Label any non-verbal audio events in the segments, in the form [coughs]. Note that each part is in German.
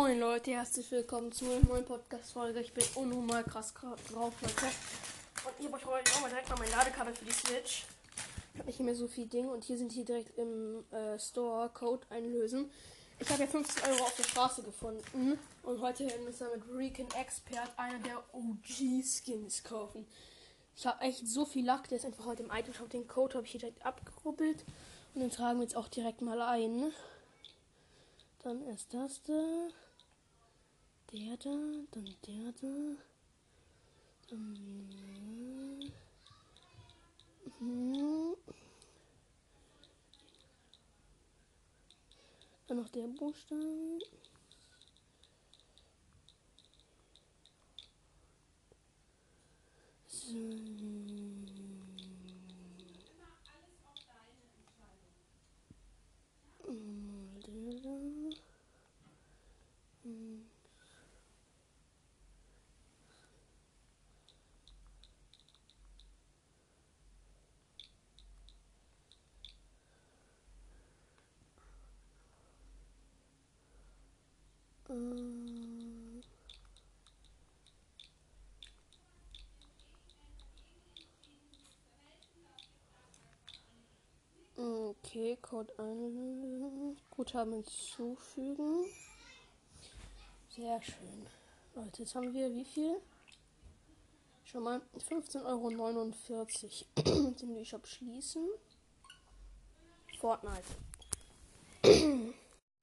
Moin Leute, herzlich willkommen zu einer neuen Podcast-Folge. Ich bin unnormal krass drauf, Leute. Und ich habe euch heute auch mal direkt mal mein Ladekabel für die Switch. Ich habe nicht mehr so viel Ding und hier sind hier direkt im äh, Store Code einlösen. Ich habe ja 15 Euro auf der Straße gefunden und heute müssen wir mit Recon Expert einer der OG-Skins kaufen. Ich habe echt so viel Lack, der ist einfach heute im Item Shop. Den Code habe ich hier direkt abgerubbelt und den tragen wir jetzt auch direkt mal ein. Dann ist das da. Der da, dann der da. Dann. Dann noch der Buchstabe. So. Der da. Mhm. Ähm. Okay, Code ein. Guthaben hinzufügen. Sehr schön. Leute, jetzt haben wir wie viel? Schon mal 15,49 Euro. Den will ich abschließen. Fortnite.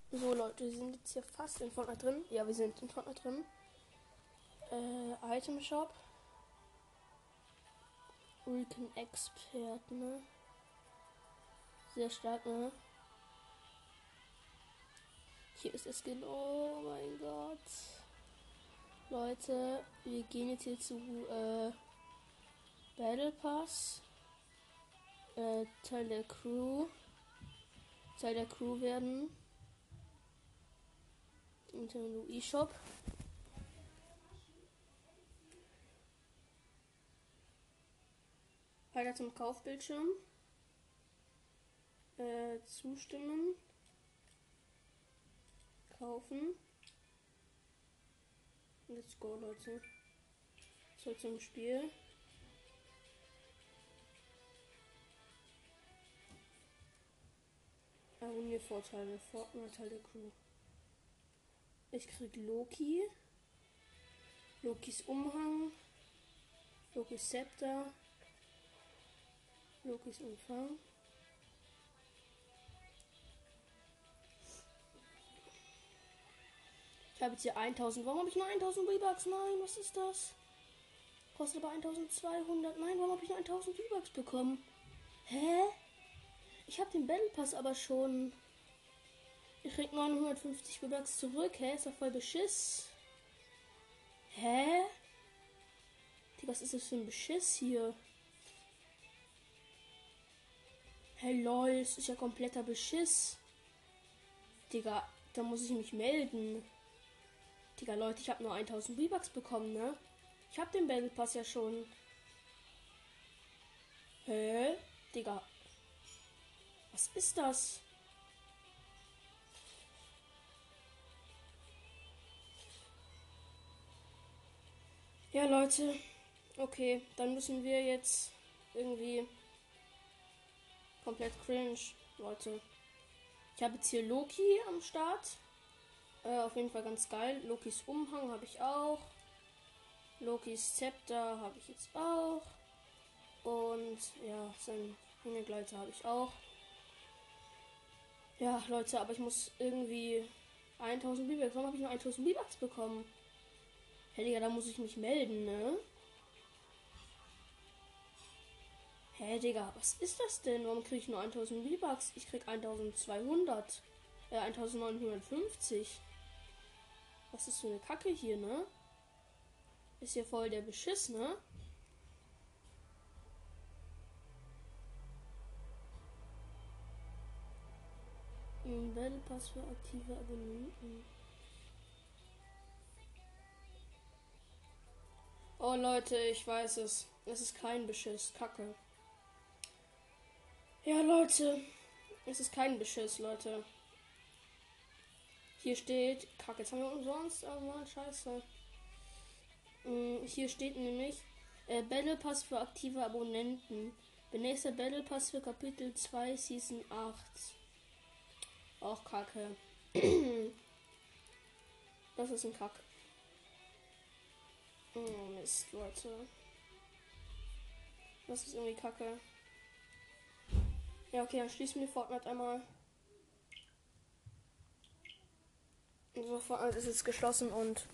So Leute, wir sind jetzt hier fast in Fortnite drin. Ja, wir sind in Fortnite drin. Äh, Item Shop. Recon Expert, ne? Sehr stark, ne? Hier ist es genau. Oh mein Gott. Leute, wir gehen jetzt hier zu äh, Battle Pass. Äh, Teil der Crew. Teil der Crew werden. Nintendo eShop. Weiter zum Kaufbildschirm. Äh, zustimmen. Kaufen. Let's go, Leute. So zum Spiel. Abonnier Vorteile. Vorteil der Crew. Ich krieg Loki. Lokis Umhang. Lokis Scepter. Lokis Umfang. Ich habe jetzt hier 1000. Warum habe ich nur 1000 V-Bucks? Nein, was ist das? Kostet aber 1200. Nein, warum habe ich nur 1000 V-Bucks bekommen? Hä? Ich habe den Battle Pass aber schon. Ich krieg 950 V-Bucks zurück. Hä? Ist doch voll Beschiss. Hä? Was ist das für ein Beschiss hier? Hey lol, das ist ja kompletter Beschiss. Digga, da muss ich mich melden. Digga, Leute, ich habe nur 1000 V-Bucks bekommen, ne? Ich habe den Battle Pass ja schon. Hä? Digga. Was ist das? Ja, Leute. Okay, dann müssen wir jetzt irgendwie komplett cringe, Leute. Ich habe jetzt hier Loki am Start. Äh, auf jeden Fall ganz geil. Lokis Umhang habe ich auch. Lokis Zepter habe ich jetzt auch. Und ja, sein Hängegleiter habe ich auch. Ja, Leute, aber ich muss irgendwie 1000 B-Bucks. Warum habe ich nur 1000 B-Bucks bekommen? Hey, Digga, da muss ich mich melden, ne? Hä, Digga, was ist das denn? Warum kriege ich nur 1000 V-Bucks? Ich krieg 1200. Äh, 1950. Was ist für eine Kacke hier, ne? Ist hier voll der Beschiss, ne? Battle Pass für aktive Abonnenten. Oh Leute, ich weiß es. Es ist kein Beschiss. Kacke. Ja, Leute. Es ist kein Beschiss, Leute. Hier steht, kack, jetzt haben wir umsonst, oh Mann, scheiße. Hm, hier steht nämlich, äh, Battle Pass für aktive Abonnenten. Benächster Battle Pass für Kapitel 2 Season 8. Auch kacke. [clears throat] das ist ein Kack. Oh Mist, Leute. Das ist irgendwie kacke. Ja, okay, dann schließen wir Fortnite einmal. So, Fortnite ist jetzt geschlossen und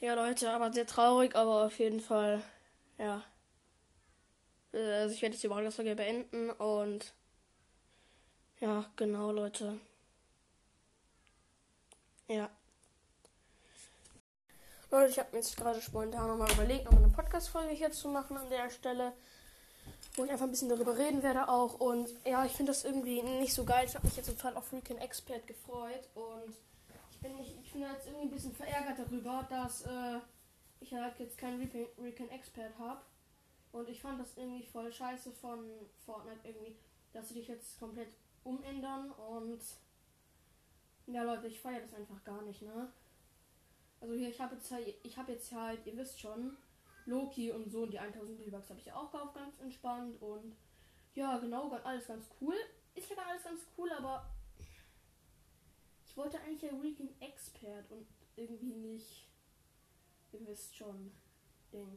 ja, Leute, aber sehr traurig, aber auf jeden Fall, ja. Also ich werde jetzt die Podcast-Folge beenden und ja, genau, Leute. Ja. Leute, ich habe mir jetzt gerade spontan nochmal überlegt, nochmal eine Podcast-Folge hier zu machen an der Stelle, wo ich einfach ein bisschen darüber reden werde auch. Und ja, ich finde das irgendwie nicht so geil. Ich habe mich jetzt total auf Freaking Expert gefreut und ich bin, nicht, ich bin jetzt irgendwie ein bisschen verärgert darüber, dass äh, ich halt jetzt keinen Recon Expert habe. Und ich fand das irgendwie voll scheiße von Fortnite irgendwie, dass sie dich jetzt komplett umändern und ja Leute, ich feiere das einfach gar nicht, ne? Also hier, ich habe jetzt halt, ich habe jetzt halt, ihr wisst schon, Loki und so und die 1000 V-Bucks habe ich auch gekauft, ganz entspannt und ja, genau, alles ganz cool. Ist ja alles ganz cool, aber ich wollte eigentlich ja Weekend Expert und irgendwie nicht, ihr wisst schon, Ding.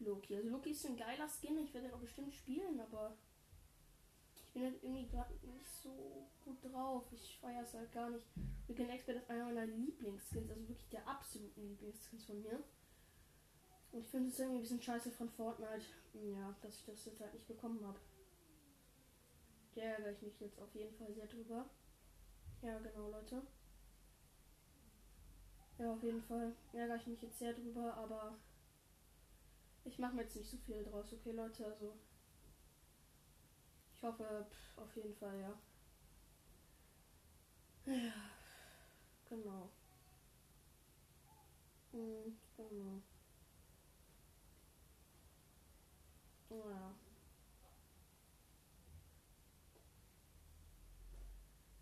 Loki. Also Loki ist ein geiler Skin, ich werde den auch bestimmt spielen, aber bin halt irgendwie gerade nicht so gut drauf. Ich feiere es halt gar nicht. Weekend Expert ist einer meiner Lieblingsskins, also wirklich der absoluten Lieblingsskins von mir. Und ich finde es irgendwie ein bisschen scheiße von Fortnite, ja, dass ich das jetzt halt nicht bekommen habe. Da ärgere ich mich jetzt auf jeden Fall sehr drüber. Ja, genau, Leute. Ja, auf jeden Fall ärgere ich mich jetzt sehr drüber, aber ich mache mir jetzt nicht so viel draus, okay, Leute? Also, hoffe, pff, auf jeden Fall, ja. Ja, genau. Hm, genau. Ja.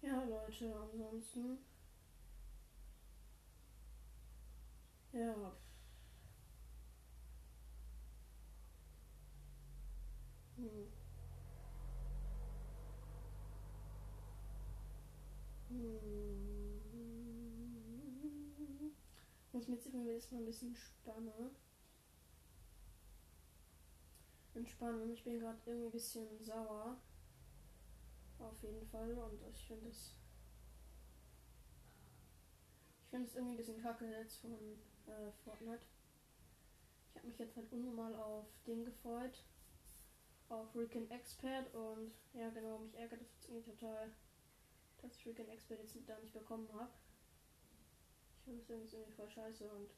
Ja, Leute, ansonsten. Ja. Hm. Muss mir jetzt irgendwie das mal ein bisschen spannen. Entspannen. Ich bin gerade irgendwie ein bisschen sauer. Auf jeden Fall. Und ich finde es. Ich finde es irgendwie ein bisschen kacke jetzt von äh, Fortnite. Ich habe mich jetzt halt unnormal auf den gefreut auf Rican Expert und ja genau, mich ärgert das jetzt irgendwie total, dass ich Rican Expert jetzt da nicht bekommen habe. Ich finde das irgendwie voll scheiße und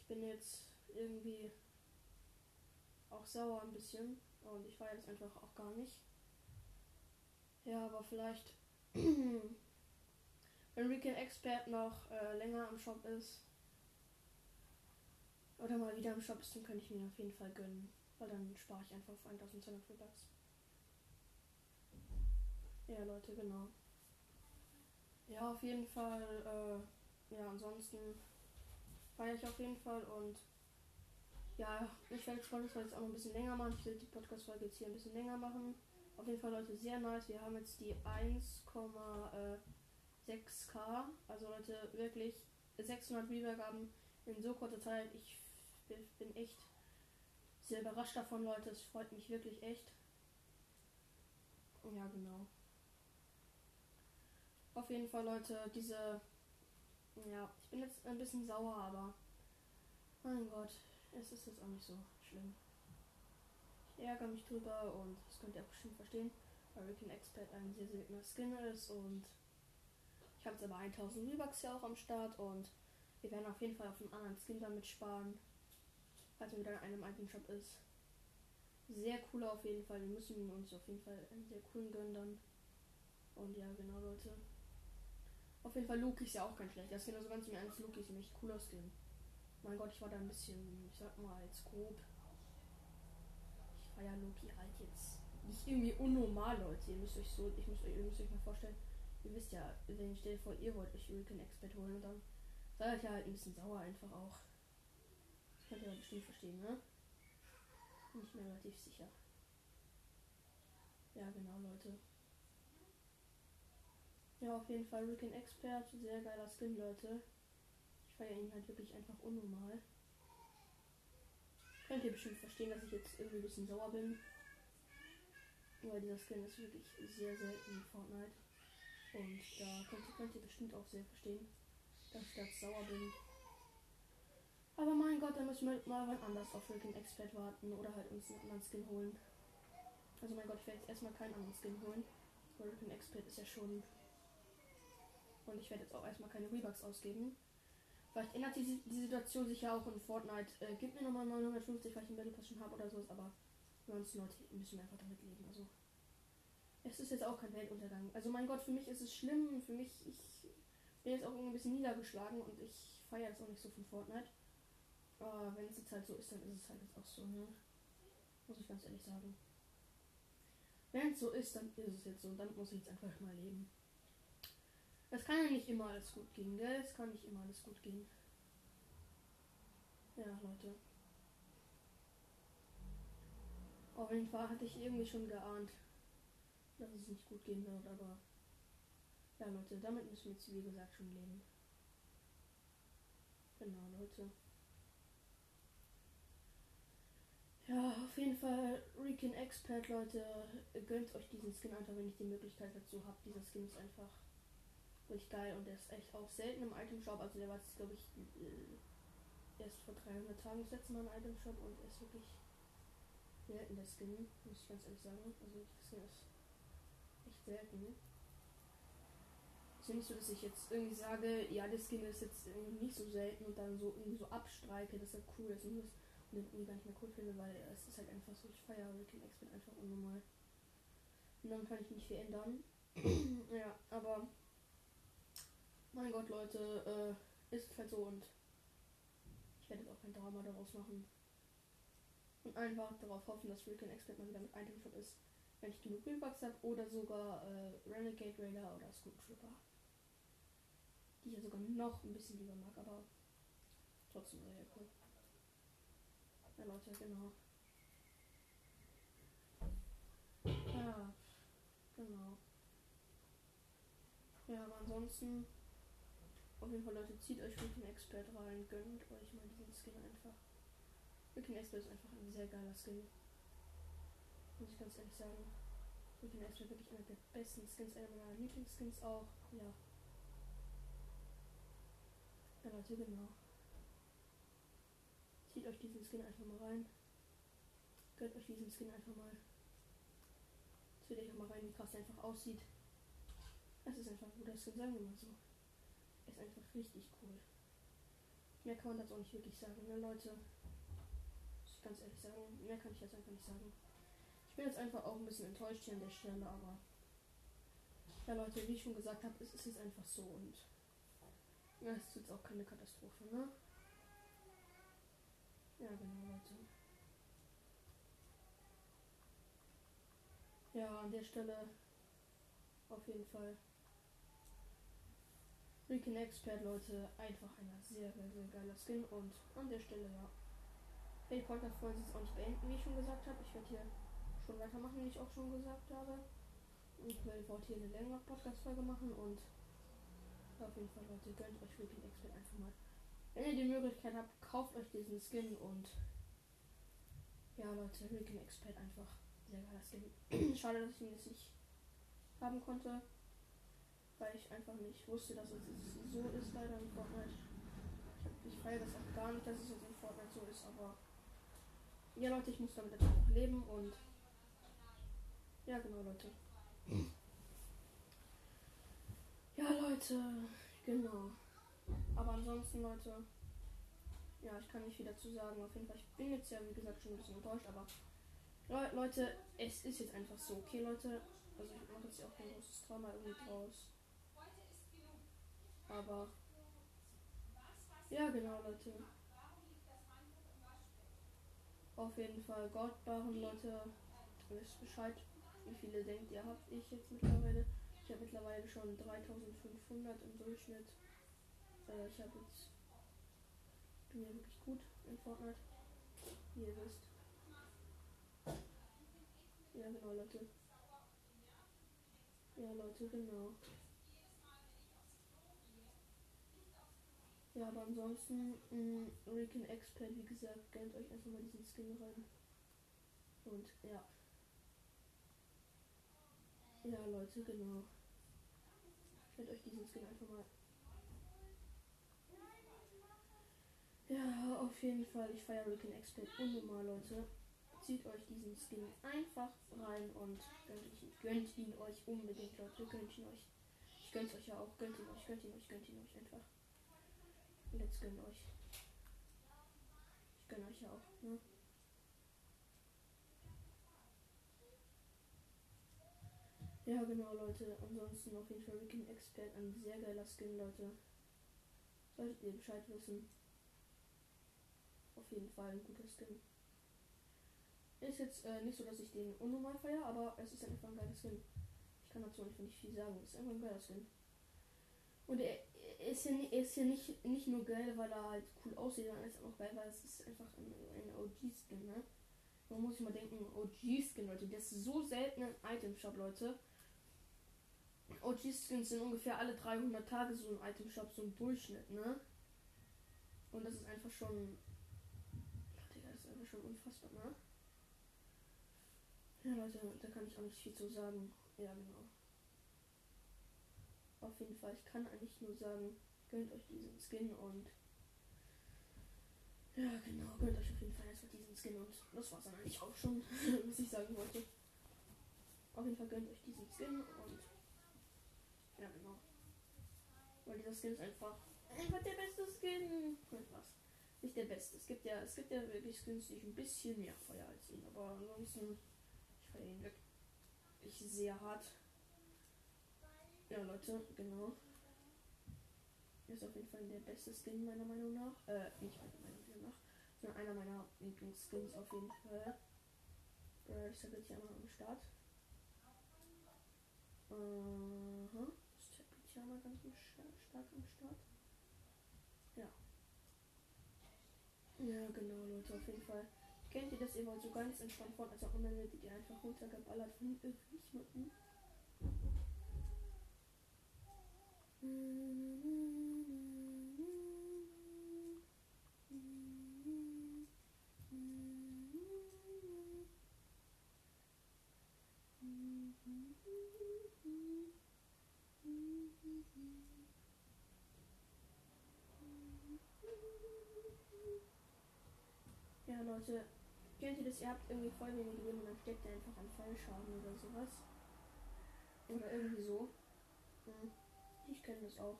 ich bin jetzt irgendwie auch sauer ein bisschen und ich feiere das einfach auch gar nicht. Ja, aber vielleicht, [clears throat] wenn Rican Expert noch äh, länger am Shop ist oder mal wieder im Shop ist, dann könnte ich mir auf jeden Fall gönnen. Weil dann spare ich einfach auf 1200 Bucks. Ja, Leute, genau. Ja, auf jeden Fall. Äh, ja, ansonsten feiere ich auf jeden Fall und ja, ich werde schon jetzt auch noch ein bisschen länger machen. Ich will die Podcast-Folge jetzt hier ein bisschen länger machen. Auf jeden Fall, Leute, sehr nice. Wir haben jetzt die 1,6k. Also, Leute, wirklich 600 Wiedergaben in so kurzer Zeit. Ich bin echt sehr überrascht davon, Leute. Es freut mich wirklich echt. Ja, genau. Auf jeden Fall, Leute, diese. Ja, ich bin jetzt ein bisschen sauer, aber. Mein Gott, es ist jetzt auch nicht so schlimm. Ich ärgere mich drüber und das könnt ihr auch bestimmt verstehen, weil Ricken Expert ein sehr seltener Skin ist und ich habe jetzt aber 1000 V-Bucks ja auch am Start und wir werden auf jeden Fall auf einen anderen Skin damit sparen falls er wieder in einem alten Shop ist. Sehr cooler auf jeden Fall. Wir müssen uns auf jeden Fall einen sehr coolen gönnen dann. Und ja, genau, Leute. Auf jeden Fall Loki ist ja auch kein schlechter. Das ist genauso ganz mir eines Loki ist nämlich cooler Skin. Mein Gott, ich war da ein bisschen, ich sag mal, jetzt grob. Ich feier Loki halt jetzt nicht irgendwie unnormal, Leute. Ihr müsst euch so, ich muss euch, ihr müsst euch mal vorstellen, ihr wisst ja, wenn ich stelle vor, ihr wollt euch Hurricane Expert holen und dann seid ihr halt ein bisschen sauer einfach auch. Das könnt ihr ja bestimmt verstehen, ne? Bin ich mir relativ sicher. Ja, genau, Leute. Ja, auf jeden Fall Hurricane Expert, sehr geiler Skin, Leute. Ich feiere ihn halt wirklich einfach unnormal. Könnt ihr bestimmt verstehen, dass ich jetzt irgendwie ein bisschen sauer bin. Weil dieser Skin ist wirklich sehr selten in Fortnite. Und da könnt ihr, könnt ihr bestimmt auch sehr verstehen, dass ich ganz sauer bin. Aber mein Gott, dann müssen wir mal wann anders auf Freaking Expert warten oder halt uns einen anderen Skin holen. Also mein Gott, ich werde jetzt erstmal keinen anderen Skin holen. Freaking Expert ist ja schon. Und ich werde jetzt auch erstmal keine Rebucks ausgeben. Vielleicht ändert die, die Situation sich ja auch in Fortnite. Äh, gib mir nochmal 950, weil ich einen Battle Pass schon habe oder sowas, aber ansonsten Leute müssen einfach damit leben. Also es ist jetzt auch kein Weltuntergang. Also mein Gott, für mich ist es schlimm. Für mich, ich bin jetzt auch irgendwie ein bisschen niedergeschlagen und ich feiere das auch nicht so von Fortnite. Aber wenn es jetzt halt so ist, dann ist es halt jetzt auch so, ne? Muss ich ganz ehrlich sagen. Wenn es so ist, dann ist es jetzt so und dann muss ich jetzt einfach mal leben. Es kann ja nicht immer alles gut gehen, gell? Es kann nicht immer alles gut gehen. Ja, Leute. Auf jeden Fall hatte ich irgendwie schon geahnt, dass es nicht gut gehen wird, aber ja Leute, damit müssen wir jetzt wie gesagt schon leben. Genau, Leute. Ja, auf jeden Fall Recon Expert, Leute. Gönnt euch diesen Skin einfach, wenn ich die Möglichkeit dazu habe. Dieser Skin ist einfach wirklich geil und der ist echt auch selten im Item Shop. Also der war jetzt, glaube ich, äh, erst vor 300 Tagen das letzte Mal im Item Shop und ist wirklich selten der Skin, muss ich ganz ehrlich sagen. Also der Skin ist echt selten. Ist nicht so, dass ich jetzt irgendwie sage, ja, der Skin ist jetzt irgendwie nicht so selten und dann so irgendwie so abstreike, dass er cool ist und, das, und den irgendwie gar nicht mehr cool finde, weil es ist halt einfach so, ich feiere Ricky X-Men einfach unnormal. Und dann kann ich nicht viel ändern. [clears throat] ja, aber mein Gott, Leute, äh, ist so und ich werde jetzt auch kein Drama daraus machen. Und einfach darauf hoffen, dass Rick Expert mal wieder mit Shop ist wenn ich genug Rebucks habe, oder sogar äh, Renegade Raider oder Trooper. Die ich ja sogar noch ein bisschen lieber mag, aber trotzdem sehr cool. Ja Leute, genau. Ja, genau. Ja, aber ansonsten, auf jeden Fall Leute, zieht euch Weekend Expert rein, gönnt euch mal diesen Skin einfach. Weekend Expert ist einfach ein sehr geiler Skin. Muss ich ganz ehrlich sagen. Weekend Expert wirklich einer der besten Skins, einer meiner Lieblingsskins auch. Ja. Ja, Leute, genau. Zieht euch diesen Skin einfach mal rein. Gönnt euch diesen Skin einfach mal. Zieht euch auch mal rein, wie krass er einfach aussieht. Es ist einfach ein guter Skin, sagen wir mal so. Ist einfach richtig cool. Mehr kann man das auch nicht wirklich sagen, ne Leute? Muss ich ganz ehrlich sagen. Mehr kann ich jetzt einfach nicht sagen. Ich bin jetzt einfach auch ein bisschen enttäuscht hier an der Stelle, aber ja Leute, wie ich schon gesagt habe, es ist jetzt einfach so und ja, es ist jetzt auch keine Katastrophe, ne? Ja, genau, Leute. Ja, an der Stelle auf jeden Fall Recon Expert, Leute, einfach einer sehr, sehr, sehr geiler Skin und an der Stelle, ja. Hey, Podcast wollen sie es auch nicht beenden, wie ich schon gesagt habe. Ich werde hier schon weitermachen, wie ich auch schon gesagt habe. Ich wollte hier eine längere Podcast-Folge machen und auf jeden Fall, Leute, gönnt euch Weekend Expert einfach mal. Wenn ihr die Möglichkeit habt, kauft euch diesen Skin und ja, Leute, Weekend Expert einfach sehr geiler Skin. [clears throat] Schade, dass ich ihn jetzt nicht haben konnte, weil ich einfach nicht wusste, dass es so ist, leider in Fortnite. Ich, ich feiere das auch gar nicht, dass es jetzt in Fortnite so ist, aber ja, Leute, ich muss damit jetzt einfach leben und ja, genau, Leute. Ja, Leute, genau. Aber ansonsten, Leute, ja, ich kann nicht viel dazu sagen. Auf jeden Fall, ich bin jetzt ja, wie gesagt, schon ein bisschen enttäuscht, aber Le Leute, es ist jetzt einfach so, okay, Leute. Also, ich mache jetzt ja auch kein großes Drama irgendwie draus. Aber, ja, genau, Leute. Auf jeden Fall Gottbaren, Leute. Wisst Bescheid wie viele denkt ihr, habt ich jetzt mittlerweile? Ich habe mittlerweile schon 3500 im Durchschnitt. Äh, ich habe jetzt. bin ja wirklich gut in Fortnite. Wie ihr wisst. Ja, genau, Leute. Ja, Leute, genau. Ja, aber ansonsten, mh, Ricken Expert, wie gesagt, gönnt euch einfach mal diesen Skin rein. Und ja. Ja, Leute, genau. Gönnt euch diesen Skin einfach mal. Ja, auf jeden Fall. Ich feiere Ricken Expert unnormal, Leute zieht euch diesen Skin einfach rein und gönnt, ihn, gönnt ihn euch unbedingt, Leute. Gönnt ihn euch. Ich gönnt euch ja auch. Gönnt ihn euch, gönnt ihn euch, gönnt ihn euch einfach. Let's gönnt euch. Ich gönne euch ja auch, ne? Ja, genau, Leute. Ansonsten auf jeden Fall Weekend Expert. Ein sehr geiler Skin, Leute. Solltet ihr Bescheid wissen. Auf jeden Fall ein guter Skin. Ist jetzt äh, nicht so, dass ich den unnormal feiere, aber es ist einfach ein geiler Skin. Ich kann dazu einfach nicht viel sagen. Es ist einfach ein geiler Skin. Und er ist ja, er ist ja nicht, nicht nur geil, weil er halt cool aussieht, sondern er ist auch geil, weil es ist einfach ein, ein OG-Skin, ne? Man muss sich mal denken, OG-Skin, Leute, das ist so selten im Item-Shop, Leute. OG-Skins sind ungefähr alle 300 Tage so ein Item-Shop, so ein Durchschnitt, ne? Und das ist einfach schon... Das ist einfach schon unfassbar, ne? Ja, Leute, da kann ich auch nicht viel zu sagen. Ja, genau. Auf jeden Fall, ich kann eigentlich nur sagen, gönnt euch diesen Skin und. Ja, genau, gönnt euch auf jeden Fall erstmal diesen Skin und das war's dann eigentlich auch schon, [laughs] was ich sagen wollte. Auf jeden Fall gönnt euch diesen Skin und. Ja, genau. Weil dieser Skin ist einfach. Einfach der beste Skin. Und was? Nicht der beste. Es gibt ja, es gibt ja wirklich Skins, die ich ein bisschen mehr feier als ihn, aber ansonsten feiere ihn wirklich sehr hart. Ja, Leute, genau. Ist auf jeden Fall der beste Skin meiner Meinung nach. Äh, nicht meiner Meinung nach, sondern einer meiner Lieblingsskins auf jeden Fall. Äh, ich habe jetzt hier einmal am Start. Aha. Ich habe jetzt hier einmal ganz stark am Start. Ja. Ja, genau, Leute, auf jeden Fall. Kennt ihr das? Wollt so ganz entspannt von, also und dann werdet ihr einfach runtergeballert von irgendjemandem. Ja, Leute, Kennt ihr das? Ihr habt irgendwie voll wenig Leben und dann steckt ihr einfach an Fallschaden oder sowas. Oder irgendwie so. Hm. Kenne das auch.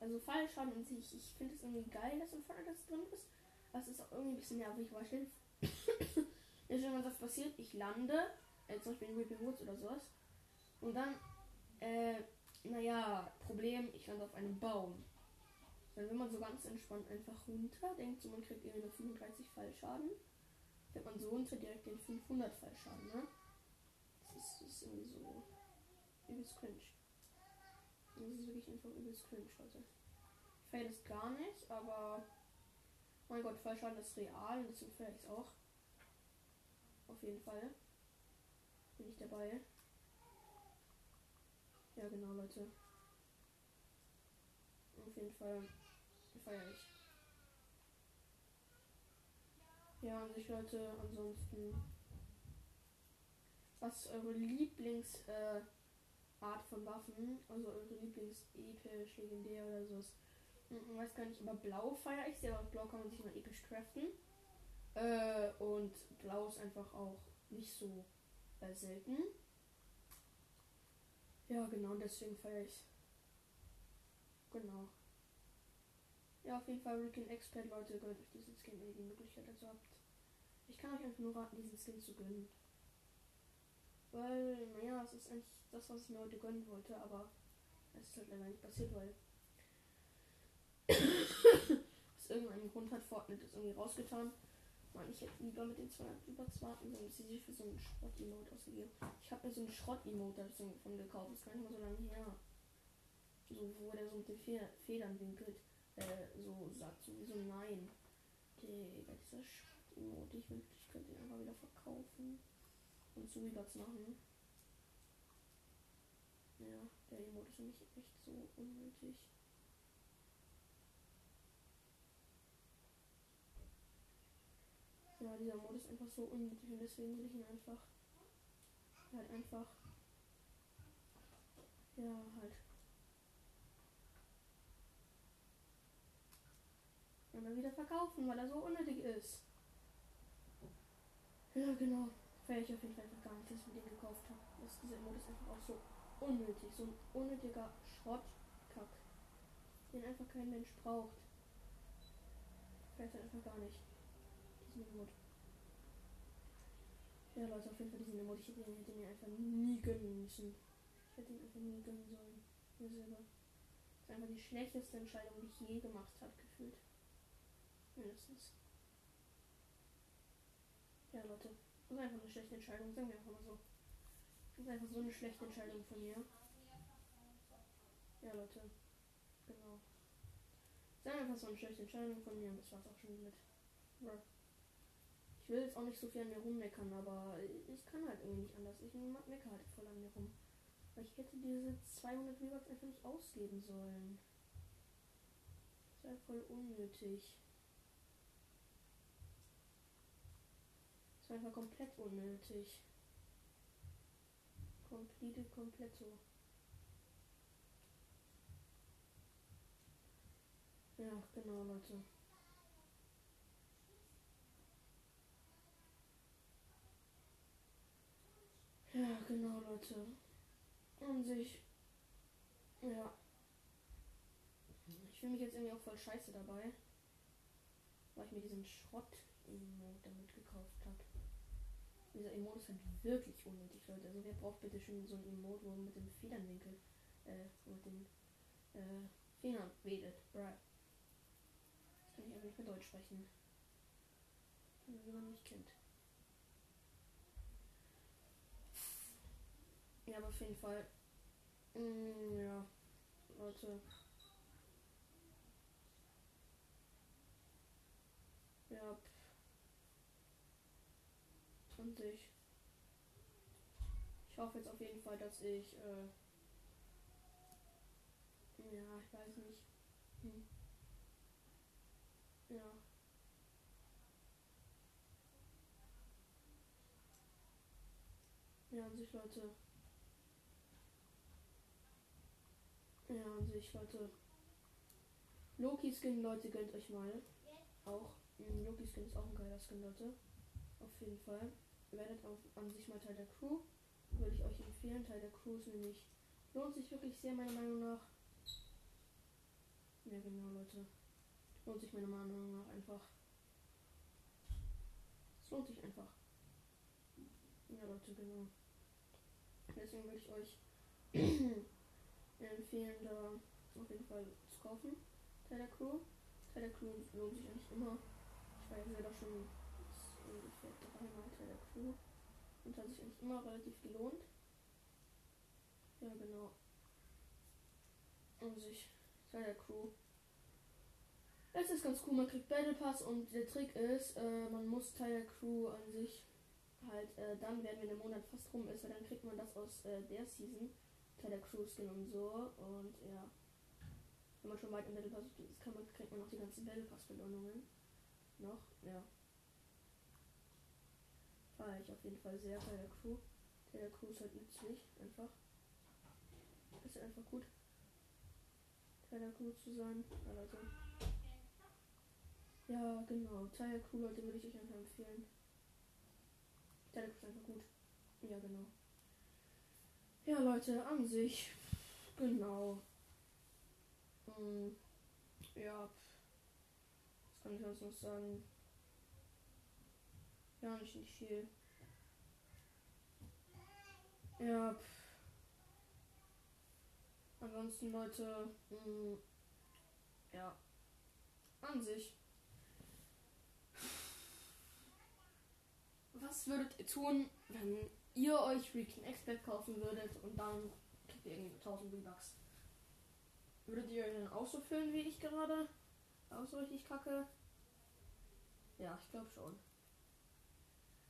Also Fallschaden und sich, ich finde es irgendwie geil, dass im Fall das drin ist. Es ist auch irgendwie ein bisschen nervig, weil stell [coughs] ist schon was passiert, ich lande, äh, zum Beispiel in Weeping Woods oder sowas. Und dann, äh, naja, Problem, ich lande auf einem Baum. Dann wenn man so ganz entspannt einfach runter, denkt so, man kriegt irgendwie nur 35 Fallschaden fällt man so unter direkt den 500 Fallschaden, ne? Das ist, das ist irgendwie so übelst cringe. Das ist wirklich einfach übelst cringe, Leute. Ich feiere das gar nicht, aber mein Gott, Fallschaden ist real und deswegen ich es auch. Auf jeden Fall. Bin ich dabei. Ja, genau, Leute. Auf jeden Fall feiere ich. Ja, an sich Leute, ansonsten. Was ist eure Lieblingsart äh, von Waffen? Also eure Lieblings-episch, legendär oder so. Ich hm, weiß gar nicht, aber blau feiere ich sehr, aber blau kann man sich mal episch craften. Äh, und blau ist einfach auch nicht so äh, selten. Ja, genau, deswegen feiere ich. Genau. Ja, auf jeden Fall Ricken Expert, Leute, gönnt euch diesen Skin, wenn ihr die Möglichkeit dazu habt. Ich kann euch einfach nur raten, diesen Skin zu gönnen. Weil, naja, es ist eigentlich das, was ich mir heute gönnen wollte, aber es ist halt leider nicht passiert, weil [coughs] aus irgendeinem Grund hat Fortnite das irgendwie rausgetan. Mann, ich hätte lieber mit den 200 Übers warten sollen, bis sie sich für so einen Schrott-Emote ausgegeben. Ich habe mir so einen Schrott-Emote von gekauft, das ist gar nicht mal so lange her. So, wo der so mit den Fe Federn winkelt. Äh, so sagt sowieso nein. Digga, dieser Schrott-Emote, ich wünschte, ich könnte ihn einfach wieder verkaufen. Und zu Übers machen. Ja, der Emote ist nämlich echt so unnötig. Ja, dieser Mod ist einfach so unnötig und deswegen will ich ihn einfach halt einfach ja halt und dann wieder verkaufen, weil er so unnötig ist. Ja, genau. Wäre ich auf jeden Fall einfach gar nicht, dass ich mir den gekauft habe. Dass dieser Mod ist einfach auch so unnötig. So ein unnötiger Schrottkack. Den einfach kein Mensch braucht. Fällt einfach gar nicht diesen Emote. Ja, Leute, auf jeden Fall diesen Emote. Ich hätte, hätte mir einfach nie gönnen müssen. Ich hätte ihn einfach nie gönnen sollen. Mir selber. Das ist einfach die schlechteste Entscheidung, die ich je gemacht habe, gefühlt. Mindestens. Ja, Leute. Das ist einfach eine schlechte Entscheidung. Sagen wir einfach mal so. Das ist einfach so eine schlechte Entscheidung von mir. Ja, Leute. Genau. Das ist einfach so eine schlechte Entscheidung von mir. Und das war's auch schon mit. Ich will jetzt auch nicht so viel an mir rummeckern, aber ich kann halt irgendwie nicht anders. Ich meckere halt voll an mir rum. Weil ich hätte diese 200 V-Bucks einfach nicht ausgeben sollen. Das wäre voll unnötig. Das war einfach komplett unnötig. Komplette, kompletto. Ja, genau, Leute. Ja, genau, Leute. An sich. Ja. Ich fühle mich jetzt irgendwie auch voll scheiße dabei. Weil ich mir diesen Schrott-Emote damit gekauft habe. Dieser Emote ist halt wirklich unnötig, Leute. Also wer braucht bitte schon so ein Emote, wo man mit dem Federnwinkel, äh, mit den äh, Federn wedelt. Right. Das kann ich einfach nicht mehr Deutsch sprechen. Wenn man nicht kennt. Ja, aber auf jeden Fall. Mm, ja, Leute. Ja. Und ich. Ich hoffe jetzt auf jeden Fall, dass ich. Äh, ja, ich weiß nicht. Hm. Ja. Ja, an sich, Leute. Ja, an sich, Leute. Loki-Skin, Leute, gönnt euch mal. Auch. Mm, Loki-Skin ist auch ein geiler Skin, Leute. Auf jeden Fall. Werdet auch an sich mal Teil der Crew. Würde ich euch empfehlen. Teil der Crew ist nämlich. Lohnt sich wirklich sehr, meiner Meinung nach. Ja, genau, Leute. Lohnt sich meiner Meinung nach einfach. Es lohnt sich einfach. Ja, Leute, genau. Deswegen würde ich euch [clears throat] empfehlen, da auf jeden Fall zu kaufen. Teil der Crew. Teil der Crew lohnt sich eigentlich immer. Ich war ja selber schon ungefähr dreimal Teil Crew. Und hat sich eigentlich immer relativ gelohnt. Ja, genau. Und sich Teil der Crew. Es ist ganz cool, man kriegt Battle Pass und der Trick ist, äh, man muss Teil der Crew an sich halt äh, dann werden, wenn der Monat fast rum ist, weil dann kriegt man das aus äh, der Season der Crew Skin und so. Und ja. Wenn man schon weit im Battle Pass ist, kann man, kriegt man auch die ganzen Battle Pass Belohnungen. Noch, ja. Fahre ich auf jeden Fall sehr bei der Crew. Der Crew ist halt nützlich, einfach. Ist einfach gut. Teil der Crew zu sein. Leute. Ja, genau. Teil der Crew, Leute, würde ich euch einfach empfehlen. Teil ist einfach gut. Ja, genau. Ja, Leute, an sich. Genau. Hm, ja. Was kann ich sonst noch sagen? Ja, nicht, nicht viel. Ja. Pff. Ansonsten, Leute. Mh, hm, ja. An sich. was würdet ihr tun, wenn ihr euch Weekend Expert kaufen würdet und dann kriegt ihr irgendwie 1000 V-Bucks? Würdet ihr euch dann auch so fühlen wie ich gerade? Auch so richtig kacke? Ja, ich glaube schon.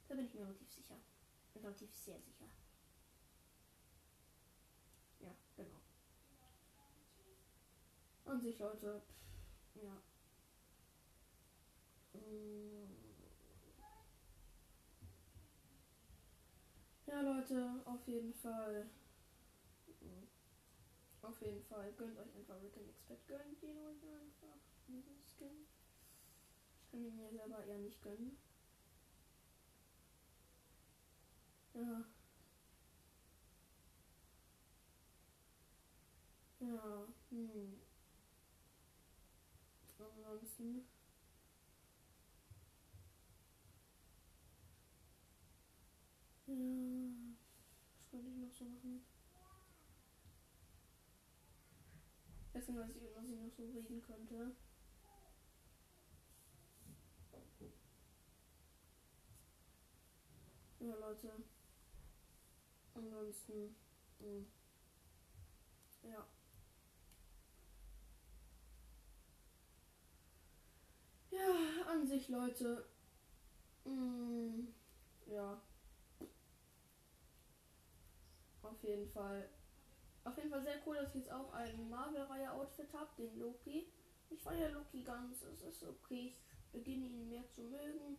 Da bin ich mir relativ sicher. Relativ sehr sicher. Ja, genau. An sich, Leute. Ja. Mm. Ja, Leute, auf jeden Fall. Mm. Auf jeden Fall. Gönnt euch einfach Rick and Expert. Gönnt ihn euch einfach. Diesen Skin. Ich kann ihn mir selber eher nicht gönnen. Ja. Ja, hm. Ansonsten. Ja. Was könnte ich noch so machen? Nicht, was ich, was ich noch so reden könnte. Ja, Leute. Ansonsten. Mh. Hm. Ja. Ja, an sich, Leute. Mh, hm, ja. Auf jeden Fall. Auf jeden Fall sehr cool, dass ich jetzt auch ein Marvel-Reihe-Outfit habe, den Loki. Ich feiere Loki ganz, es ist okay. Ich beginne ihn mehr zu mögen.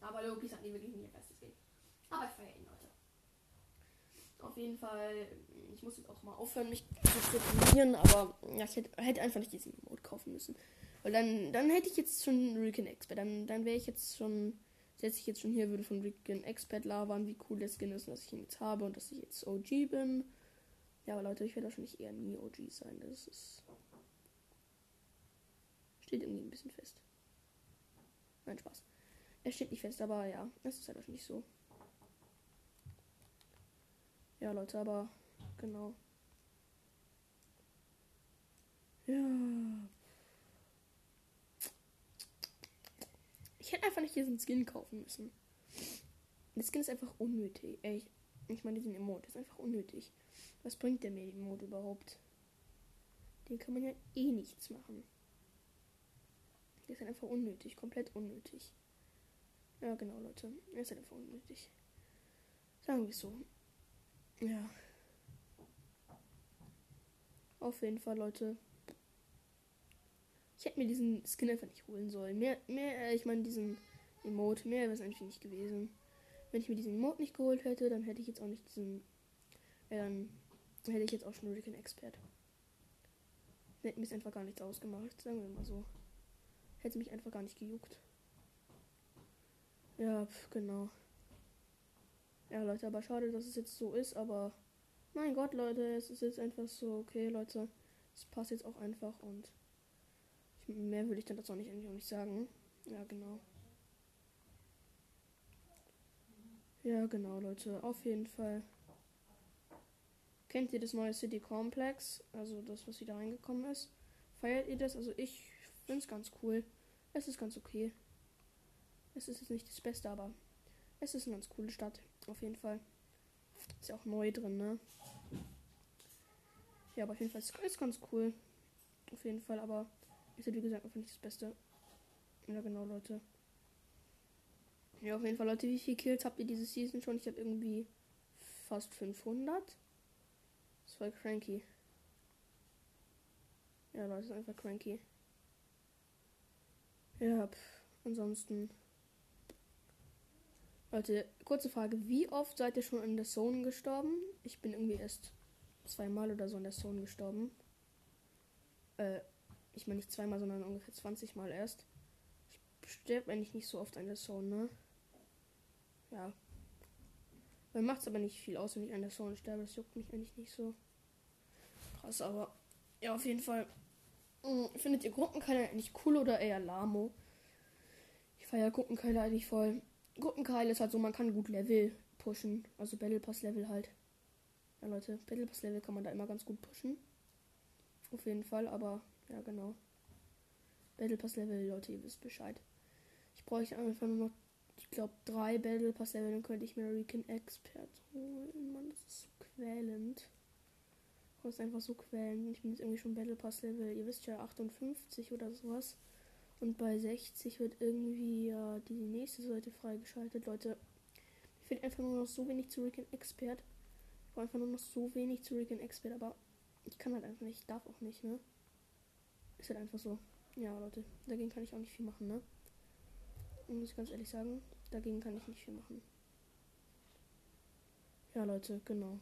Aber Loki ist halt nicht wirklich mir bestes Ding. Aber ich feiere ihn, Leute. Auf jeden Fall, ich muss jetzt auch mal aufhören, mich zu trainieren, aber ja, ich hätte, hätte, einfach nicht diesen Mode kaufen müssen. Weil dann, dann hätte ich jetzt schon Rican Expert. Dann, dann wäre ich jetzt schon, setze ich jetzt schon hier, würde von Rican Expert labern, wie cool der Skin ist dass ich ihn jetzt habe und dass ich jetzt OG bin. Ja, aber Leute, ich werde wahrscheinlich eher nie OG sein. Das ist. Steht irgendwie ein bisschen fest. Nein, Spaß. Er steht nicht fest, aber ja, es ist halt wahrscheinlich so. Ja, Leute, aber genau. Ja. Ich hätte einfach nicht diesen Skin kaufen müssen. Der Skin ist einfach unnötig. Ey, ich meine, diesen Emote ist einfach unnötig. Was bringt der mir, den Emote überhaupt? Den kann man ja eh nichts machen. Der ist halt einfach unnötig, komplett unnötig. Ja, genau, Leute. Ist halt einfach unnötig. Sagen wir so. Ja. Auf jeden Fall, Leute. Ich hätte mir diesen Skin einfach nicht holen sollen. Mehr, mehr, äh, ich meine, diesen Emote, mehr wäre es eigentlich nicht gewesen. Wenn ich mir diesen Emote nicht geholt hätte, dann hätte ich jetzt auch nicht diesen. Äh, dann hätte ich jetzt auch schon Hurricane Expert. Hätte mir es einfach gar nichts ausgemacht, sagen wir mal so. Hätte mich einfach gar nicht gejuckt. Ja, pf, genau. Ja, Leute, aber schade, dass es jetzt so ist, aber mein Gott, Leute, es ist jetzt einfach so, okay, Leute, es passt jetzt auch einfach und Mehr würde ich dann dazu auch nicht, eigentlich auch nicht sagen. Ja, genau. Ja, genau, Leute. Auf jeden Fall. Kennt ihr das neue City Complex? Also das, was wieder reingekommen ist. Feiert ihr das? Also ich finde es ganz cool. Es ist ganz okay. Es ist jetzt nicht das Beste, aber es ist eine ganz coole Stadt. Auf jeden Fall. Ist ja auch neu drin, ne? Ja, aber auf jeden Fall ist es ganz cool. Auf jeden Fall, aber ist ja wie gesagt einfach nicht das Beste. Ja, genau, Leute. Ja, auf jeden Fall, Leute, wie viele Kills habt ihr diese Season schon? Ich habe irgendwie fast 500. Das war cranky. Ja, Leute, ist einfach cranky. Ja, pff, ansonsten. Leute, kurze Frage. Wie oft seid ihr schon in der Zone gestorben? Ich bin irgendwie erst zweimal oder so in der Zone gestorben. Äh, ich meine nicht zweimal, sondern ungefähr 20 Mal erst. Ich sterbe eigentlich nicht so oft an der Zone, ne? Ja. Weil macht es aber nicht viel aus, wenn ich an der Zone sterbe. Das juckt mich eigentlich nicht so. Krass, aber ja, auf jeden Fall. Hm, findet ihr Gruppenkeile eigentlich cool oder eher Lamo? Ich feiere Gruppenkeile eigentlich voll. Gruppenkeile ist halt so, man kann gut Level pushen. Also Battle Pass Level halt. Ja, Leute, Battle Pass Level kann man da immer ganz gut pushen. Auf jeden Fall, aber ja, genau. Battle Pass Level, Leute, ihr wisst Bescheid. Ich bräuchte einfach nur noch, ich glaube, drei Battle Pass Level, dann könnte ich mir Recon Expert holen. Mann, das ist so quälend. Das ist einfach so quälend. Ich bin jetzt irgendwie schon Battle Pass Level, ihr wisst ja, 58 oder sowas. Und bei 60 wird irgendwie ja die nächste Seite freigeschaltet. Leute, mir fehlt einfach nur noch so wenig zu Rick Expert. Ich brauche einfach nur noch so wenig zu Rick Expert, aber ich kann halt einfach nicht, ich darf auch nicht, ne? Ist halt einfach so. Ja, Leute, dagegen kann ich auch nicht viel machen, ne? Muss ich ganz ehrlich sagen, dagegen kann ich nicht viel machen. Ja, Leute, genau.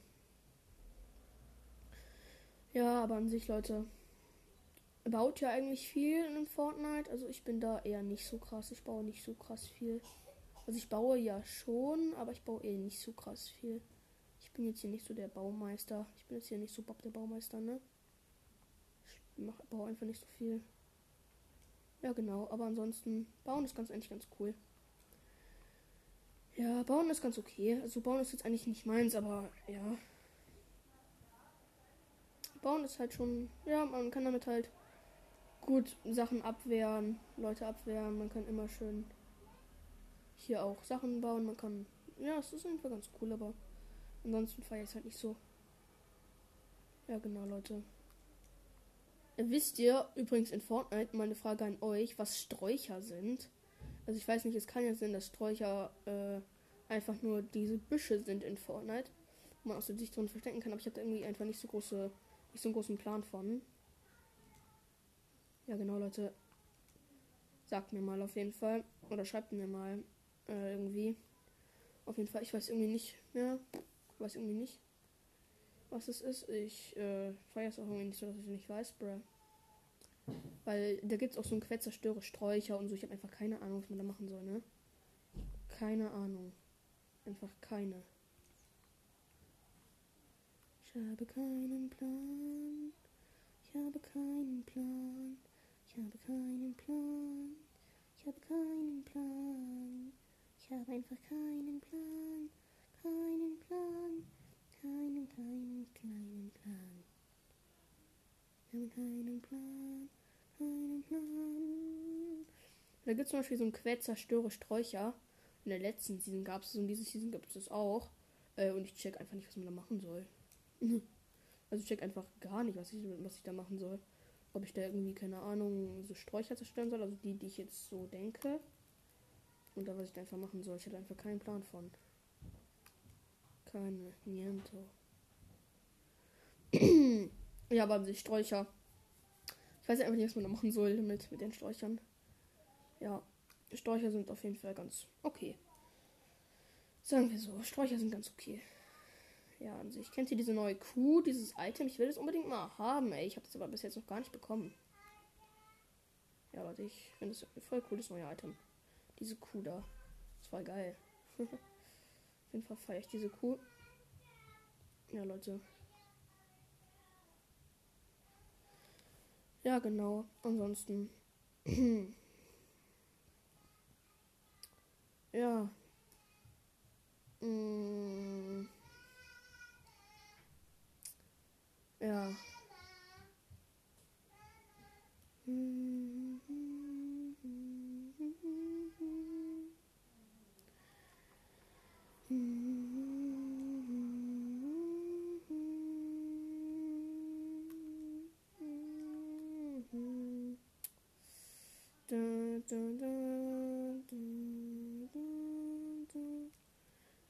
Ja, aber an sich, Leute, baut ja eigentlich viel in Fortnite. Also ich bin da eher nicht so krass. Ich baue nicht so krass viel. Also ich baue ja schon, aber ich baue eh nicht so krass viel. Ich bin jetzt hier nicht so der Baumeister. Ich bin jetzt hier nicht so Bob der Baumeister, ne? Ich mach, baue einfach nicht so viel. Ja, genau. Aber ansonsten, bauen ist ganz eigentlich ganz cool. Ja, bauen ist ganz okay. Also bauen ist jetzt eigentlich nicht meins, aber ja. Bauen ist halt schon, ja, man kann damit halt gut Sachen abwehren, Leute abwehren. Man kann immer schön hier auch Sachen bauen. Man kann, ja, es ist einfach ganz cool, aber ansonsten feiere ich es halt nicht so. Ja, genau, Leute. Wisst ihr übrigens in Fortnite meine Frage an euch, was Sträucher sind? Also ich weiß nicht, es kann ja sein, dass Sträucher äh, einfach nur diese Büsche sind in Fortnite, wo man aus der Sicht drin verstecken kann, aber ich habe da irgendwie einfach nicht so große, nicht so einen großen Plan von. Ja, genau, Leute. Sagt mir mal auf jeden Fall. Oder schreibt mir mal äh, irgendwie. Auf jeden Fall, ich weiß irgendwie nicht mehr. Ich weiß irgendwie nicht, was es ist. Ich äh, feiere es auch irgendwie nicht so, dass ich nicht weiß, bruh. Weil da gibt es auch so ein Quetzerstöre Sträucher und so. Ich habe einfach keine Ahnung, was man da machen soll, ne? Keine Ahnung. Einfach keine. Ich habe keinen Plan. Ich habe keinen Plan. Ich habe keinen Plan. Ich habe keinen Plan. Ich habe einfach keinen Plan. Keinen Plan. Keinen, keinen, kleinen Plan. Ich habe keinen Plan. Keinen Plan. Da gibt es zum Beispiel so ein Quetzerstöre Sträucher. In der letzten Season gab es es und diese Season gibt es das auch. Äh, und ich check einfach nicht, was man da machen soll. [laughs] Also ich check einfach gar nicht, was ich, was ich da machen soll ob ich da irgendwie, keine Ahnung, so Sträucher zerstören soll, also die, die ich jetzt so denke. Und da was ich da einfach machen soll. Ich hatte einfach keinen Plan von. Keine, niente. [clears throat] ja, aber die Sträucher. Ich weiß einfach nicht, was man da machen soll mit, mit den Sträuchern. Ja, Sträucher sind auf jeden Fall ganz okay. Sagen wir so, Sträucher sind ganz okay ja, an sich. Kennt ihr diese neue Kuh, dieses Item? Ich will das unbedingt mal haben, ey. Ich habe das aber bis jetzt noch gar nicht bekommen. Ja, Leute, ich finde es voll cool, das neue Item. Diese Kuh da. Das war geil. [laughs] Auf jeden Fall feiere ich diese Kuh. Ja, Leute. Ja, genau. Ansonsten. [clears throat] ja. Mm. Ja.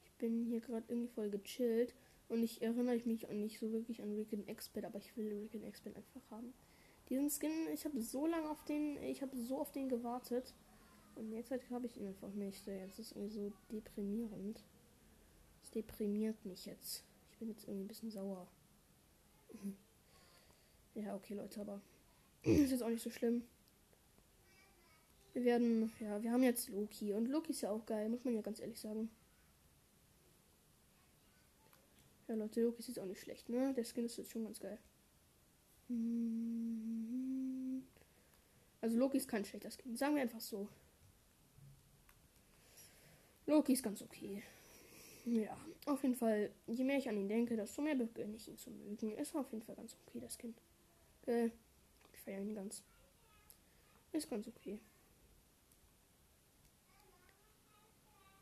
Ich bin hier gerade irgendwie voll gechillt. Und ich erinnere mich auch nicht so wirklich an Rick Expert, aber ich will Rick Expert einfach haben. Diesen Skin, ich habe so lange auf den, ich habe so auf den gewartet. Und jetzt halt habe ich ihn einfach nicht. Jetzt ist irgendwie so deprimierend. Es deprimiert mich jetzt. Ich bin jetzt irgendwie ein bisschen sauer. [laughs] ja, okay, Leute, aber [clears throat] ist jetzt auch nicht so schlimm. Wir werden, ja, wir haben jetzt Loki. Und Loki ist ja auch geil, muss man ja ganz ehrlich sagen. Ja, Leute, Loki ist auch nicht schlecht, ne? Der Skin ist jetzt schon ganz geil. Also Loki ist kein schlechter Skin. Sagen wir einfach so. Loki ist ganz okay. Ja, auf jeden Fall, je mehr ich an ihn denke, desto mehr beginne ich ihn zu mögen. Ist auf jeden Fall ganz okay, das Kind. Äh, ich feiere ihn ganz. Ist ganz okay.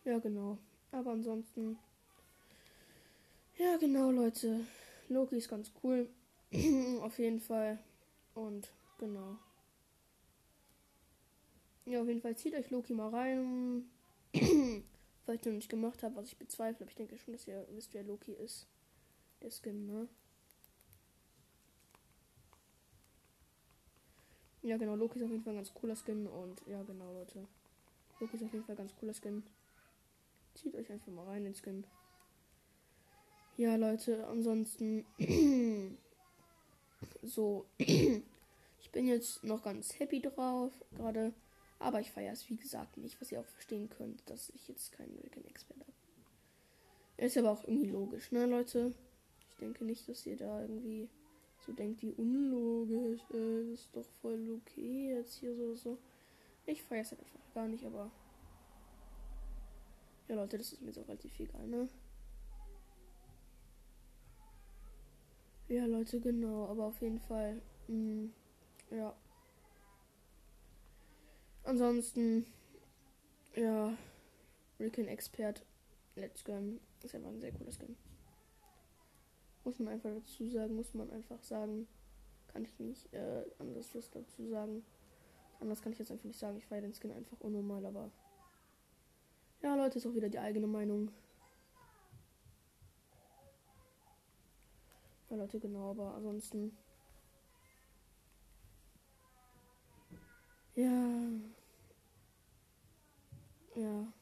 Ja, genau. Aber ansonsten. Ja, genau, Leute. Loki ist ganz cool. [clears throat] auf jeden Fall. Und genau. Ja, auf jeden Fall zieht euch Loki mal rein. [clears throat] Falls ich noch nicht gemacht habe, was ich bezweifle, aber ich denke schon, dass ihr wisst, wer Loki ist. Der Skin, ne? Ja, genau, Loki ist auf jeden Fall ein ganz cooler Skin und ja, genau, Leute. Loki ist auf jeden Fall ein ganz cooler Skin. Zieht euch einfach mal rein, den Skin. Ja, Leute, ansonsten. [clears throat] so. [clears throat] ich bin jetzt noch ganz happy drauf, gerade. Aber ich feiere es, wie gesagt, nicht, was ihr auch verstehen könnt, dass ich jetzt keinen American Expert habe. Ist aber auch irgendwie logisch, ne, Leute? Ich denke nicht, dass ihr da irgendwie so denkt, wie unlogisch. Äh, ist doch voll okay jetzt hier so, so. Ich feiere es halt einfach gar nicht, aber. Ja, Leute, das ist mir so relativ egal, ne? Ja, Leute, genau, aber auf jeden Fall. Mh, mm, ja. Ansonsten, ja, Ricken Expert, Let's Go. Ist einfach ein sehr cooler Skin. Muss man einfach dazu sagen, muss man einfach sagen. Kann ich nicht äh, anders was dazu sagen. Anders kann ich jetzt einfach nicht sagen. Ich feiere den Skin einfach unnormal, aber. Ja, Leute, ist auch wieder die eigene Meinung. Ja, Leute, genau, aber ansonsten. Ja. Ja.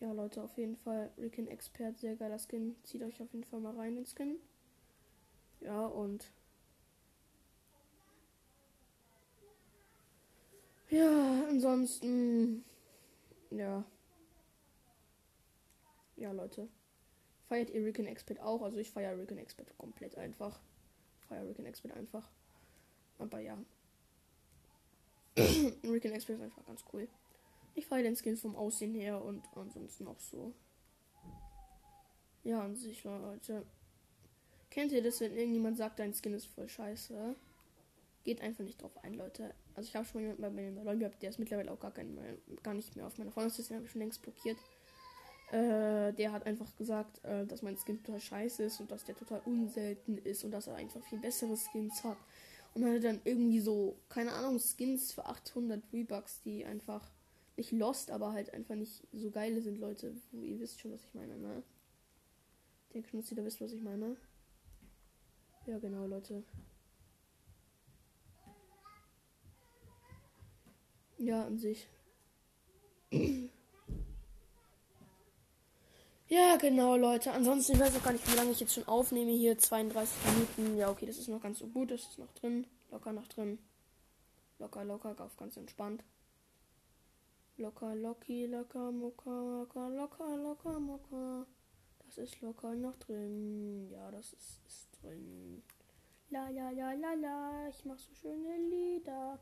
Ja, Leute, auf jeden Fall Ricken Expert, sehr geiler Skin. Zieht euch auf jeden Fall mal rein den Skin. Ja, und. Ja, ansonsten. Ja. Ja, Leute. Feiert ihr Rick Expert auch? Also ich feiere Rick Expert komplett einfach. Feier Rick Expert einfach. Aber ja. [clears throat] Rick Expert ist einfach ganz cool. Ich feiere den Skin vom Aussehen her und ansonsten auch so. Ja, an sich, Leute. Kennt ihr das, wenn irgendjemand sagt, dein Skin ist voll scheiße? Geht einfach nicht drauf ein, Leute. Also ich habe schon jemanden bei mir in der gehabt, der ist mittlerweile auch gar, kein, gar nicht mehr auf meiner Freundesliste, den habe ich schon längst blockiert. Äh, der hat einfach gesagt, äh, dass mein Skin total scheiße ist und dass der total unselten ist und dass er einfach viel bessere Skins hat. Und hatte dann irgendwie so, keine Ahnung, Skins für 800 V-Bucks, die einfach nicht lost, aber halt einfach nicht so geile sind, Leute. Ihr wisst schon, was ich meine, ne? Dass ihr da wisst, was ich meine. Ja, genau, Leute. Ja, an sich. [clears throat] Ja, genau, Leute. Ansonsten, ich weiß auch gar nicht, wie lange ich jetzt schon aufnehme. Hier 32 Minuten. Ja, okay, das ist noch ganz so gut. Das ist noch drin. Locker noch drin. Locker, locker, auf ganz entspannt. Locker, locky, locker, mucker, locker, locker, locker, mucker. Das ist locker noch drin. Ja, das ist, ist drin. La, la, la, la, la. Ich mach so schöne Lieder.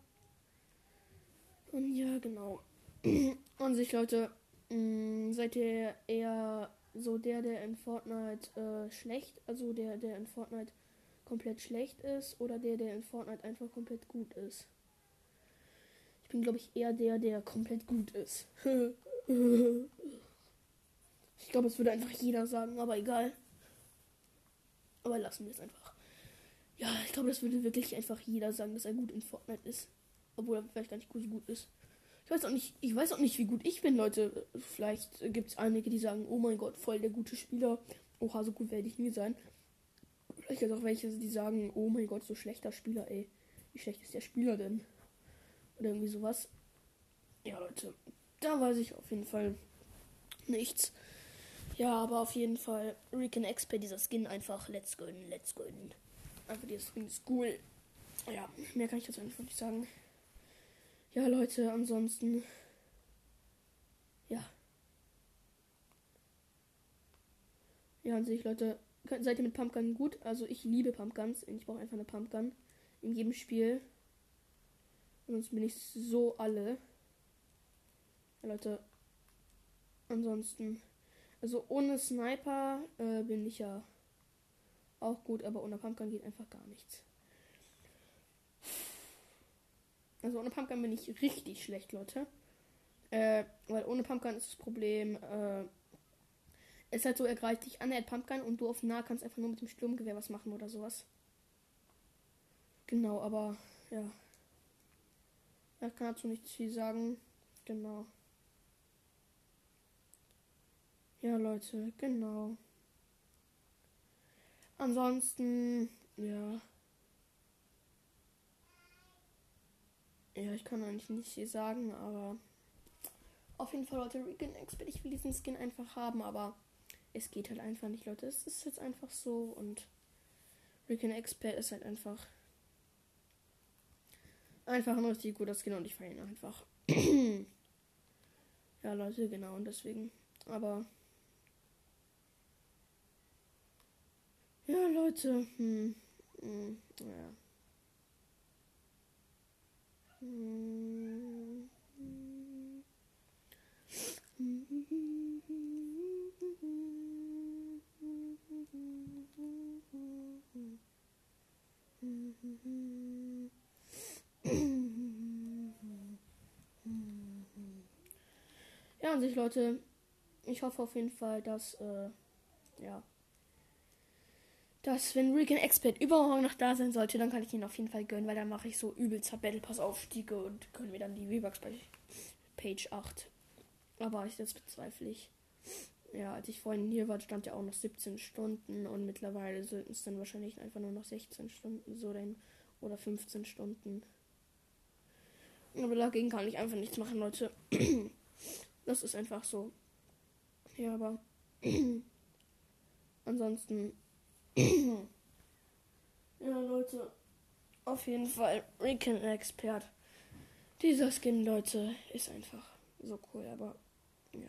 Und ja, genau. [clears throat] An sich, Leute, mh, mm, seid ihr eher so der, der in Fortnite äh, schlecht, also der, der in Fortnite komplett schlecht ist, oder der, der in Fortnite einfach komplett gut ist? Ich bin, glaube ich, eher der, der komplett gut ist. [laughs] ich glaube, es würde einfach jeder sagen, aber egal. Aber lassen wir es einfach. Ja, ich glaube, das würde wirklich einfach jeder sagen, dass er gut in Fortnite ist. Obwohl er vielleicht gar nicht so gut ist. Ich weiß auch nicht, ich weiß auch nicht, wie gut ich bin, Leute. Vielleicht gibt es einige, die sagen, oh mein Gott, voll der gute Spieler. Oha, so gut werde ich nie sein. Vielleicht gibt es auch welche, die sagen, oh mein Gott, so schlechter Spieler, ey. Wie schlecht ist der Spieler denn? Oder irgendwie sowas. Ja, Leute, da weiß ich auf jeden Fall nichts. Ja, aber auf jeden Fall Rick Expert, dieser Skin einfach let's go, let's go. Einfach dieser Skin ist cool. Ja, mehr kann ich dazu einfach nicht sagen. Ja, Leute, ansonsten. Ja. Ja, an sich, Leute, seid ihr mit Pumpgun gut? Also, ich liebe Pumpguns. Ich brauche einfach eine Pumpgun. In jedem Spiel. Sonst bin ich so alle. Ja, Leute. Ansonsten. Also, ohne Sniper äh, bin ich ja auch gut, aber ohne Pumpgun geht einfach gar nichts. Also ohne Pumpgun bin ich richtig schlecht, Leute. Äh, weil ohne Pumpgun ist das Problem, äh, ist halt so, er greift dich an, er hat Pumpgun und du auf nah kannst einfach nur mit dem Sturmgewehr was machen oder sowas. Genau, aber ja. Er kann dazu nichts viel sagen. Genau. Ja, Leute, genau. Ansonsten, ja. Ja, ich kann eigentlich nicht viel sagen, aber auf jeden Fall, Leute, Recon Expert, ich will diesen Skin einfach haben, aber es geht halt einfach nicht, Leute. Es ist jetzt einfach so und Recon Expert ist halt einfach einfach ein richtig guter Skin und ich feiere ihn einfach. [clears throat] ja, Leute, genau, und deswegen. Aber. Ja, Leute. Hm. Hm. Ja. Ja, an sich, Leute, ich hoffe auf jeden Fall, dass, äh, ja, dass, wenn Rick Expert übermorgen noch da sein sollte, dann kann ich ihn auf jeden Fall gönnen, weil dann mache ich so übelster Battle Pass Aufstiege und können wir dann die V-Bucks bei Page 8. Aber ich, das bezweifle ich. Ja, als ich vorhin hier war, stand ja auch noch 17 Stunden und mittlerweile sind es dann wahrscheinlich einfach nur noch 16 Stunden so denn, oder 15 Stunden. Aber dagegen kann ich einfach nichts machen, Leute. [clears throat] Das ist einfach so. Ja, aber [clears throat] ansonsten. Ja, Leute. Auf jeden Fall Recon Expert. Dieser Skin, Leute, ist einfach so cool, aber ja.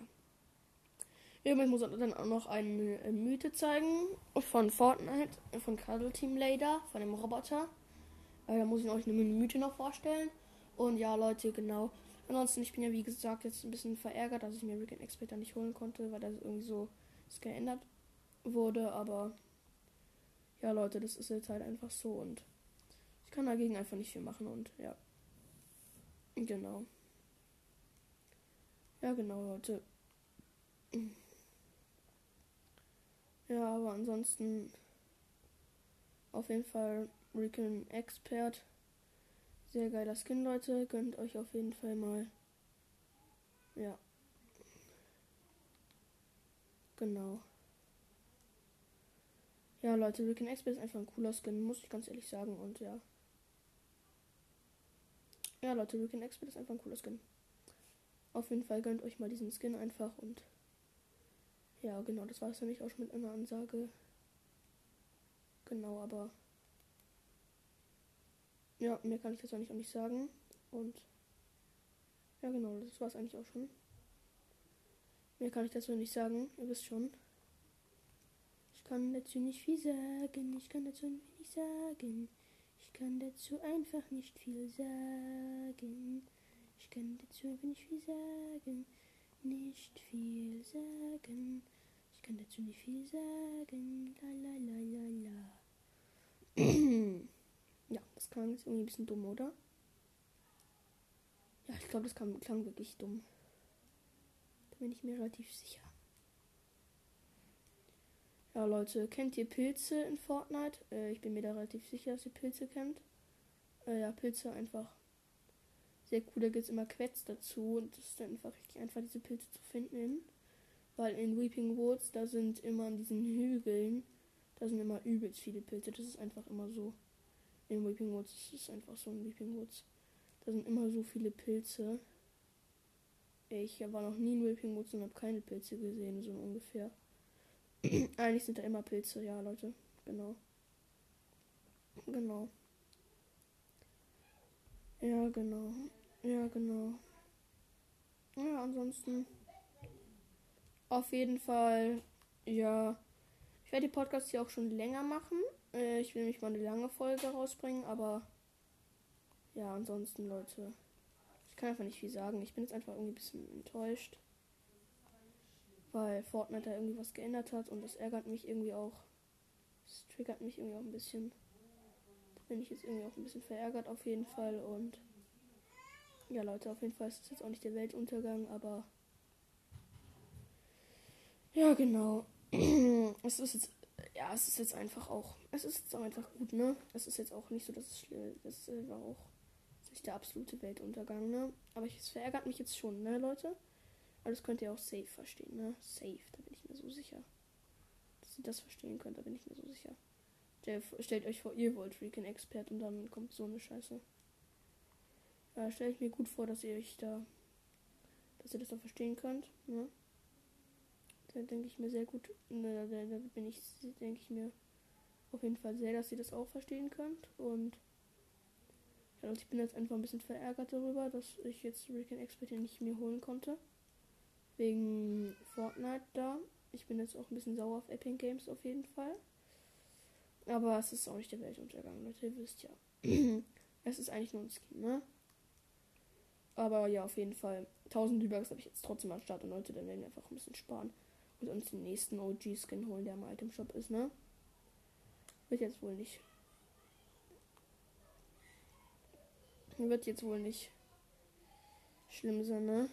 Übrigens muss ich dann auch noch eine Mythe zeigen von Fortnite, von Cuddle Team Lader, von dem Roboter. Äh, da muss ich euch eine Mythe noch vorstellen. Und ja, Leute, genau. Ansonsten, ich bin ja wie gesagt jetzt ein bisschen verärgert, dass ich mir Rick Expert dann nicht holen konnte, weil das irgendwie so geändert wurde. Aber ja, Leute, das ist jetzt halt einfach so und ich kann dagegen einfach nicht viel machen und ja. Genau. Ja, genau, Leute. Ja, aber ansonsten auf jeden Fall Recon Expert. Sehr geiler Skin, Leute. Gönnt euch auf jeden Fall mal. Ja. Genau. Ja, Leute, Recon Expert ist einfach ein cooler Skin, muss ich ganz ehrlich sagen. Und ja. Ja, Leute, Recon Expert ist einfach ein cooler Skin. Auf jeden Fall gönnt euch mal diesen Skin einfach und ja, genau, das war es nämlich auch schon mit einer Ansage. Genau, aber ja, mehr kann ich das auch nicht, auch nicht sagen. Und ja, genau, das war es eigentlich auch schon. Mehr kann ich dazu nicht sagen, ihr wisst schon. Ich kann dazu nicht viel sagen, ich kann dazu nicht sagen. Ich kann dazu einfach nicht viel sagen. Ich kann dazu einfach nicht viel sagen. Nicht viel sagen. Ich kann dazu nicht viel sagen. La la la la la. [clears throat] ja, das klang jetzt irgendwie ein bisschen dumm, oder? Ja, ich glaube, das klang, klang wirklich dumm. Da bin ich mir relativ sicher. Ja, Leute, kennt ihr Pilze in Fortnite? Äh, ich bin mir da relativ sicher, dass ihr Pilze kennt. Äh, ja, Pilze einfach sehr cool. Da gibt es immer Quets dazu und es ist dann einfach richtig einfach, diese Pilze zu finden. Weil in Weeping Woods, da sind immer an diesen Hügeln, da sind immer übelst viele Pilze. Das ist einfach immer so. In Weeping Woods, das ist einfach so in Weeping Woods. Da sind immer so viele Pilze. Ich war noch nie in Weeping Woods und habe keine Pilze gesehen, so ungefähr. [clears throat] Eigentlich sind da immer Pilze, ja, Leute. Genau. Genau. Ja, genau. Ja, genau. Ja, ansonsten. Auf jeden Fall, ja. Ich werde die Podcasts hier auch schon länger machen. Äh, ich will nicht mal eine lange Folge rausbringen, aber ja, ansonsten, Leute. Ich kann einfach nicht viel sagen. Ich bin jetzt einfach irgendwie ein bisschen enttäuscht. Weil Fortnite da irgendwie was geändert hat und das ärgert mich irgendwie auch. Das triggert mich irgendwie auch ein bisschen bin ich jetzt irgendwie auch ein bisschen verärgert auf jeden Fall und Ja, Leute, auf jeden Fall ist es jetzt auch nicht der Weltuntergang, aber. Ja, genau. [clears throat] es ist jetzt. Ja, es ist jetzt einfach auch. Es ist jetzt auch einfach gut, ne? Es ist jetzt auch nicht so, dass es schlimm Das äh, war auch nicht der absolute Weltuntergang, ne? Aber es verärgert mich jetzt schon, ne, Leute? Aber das könnt ihr auch safe verstehen, ne? Safe, da bin ich mir so sicher. Dass ihr das verstehen könnt, da bin ich mir so sicher. Stellt euch vor, ihr wollt Freaking Expert und dann kommt so eine Scheiße. Ja, stelle ich mir gut vor, dass ihr euch da, dass ihr das dann verstehen könnt. Ne? Da denke ich mir sehr gut, ne, da, da bin ich, denke ich mir auf jeden Fall sehr, dass ihr das auch verstehen könnt. Und ja, ich bin jetzt einfach ein bisschen verärgert darüber, dass ich jetzt Rick Expert hier nicht mehr holen konnte. Wegen Fortnite da. Ich bin jetzt auch ein bisschen sauer auf Epic Games auf jeden Fall. Aber es ist auch nicht der Weltuntergang, Leute, ihr wisst ja. [clears throat] es ist eigentlich nur ein Skin, ne? Aber ja, auf jeden Fall. 1000 V-Bucks habe ich jetzt trotzdem am Start und Leute, dann werden wir einfach ein bisschen sparen und uns den nächsten OG-Skin holen, der im Item Shop ist, ne? Wird jetzt wohl nicht. Wird jetzt wohl nicht schlimm sein, ne?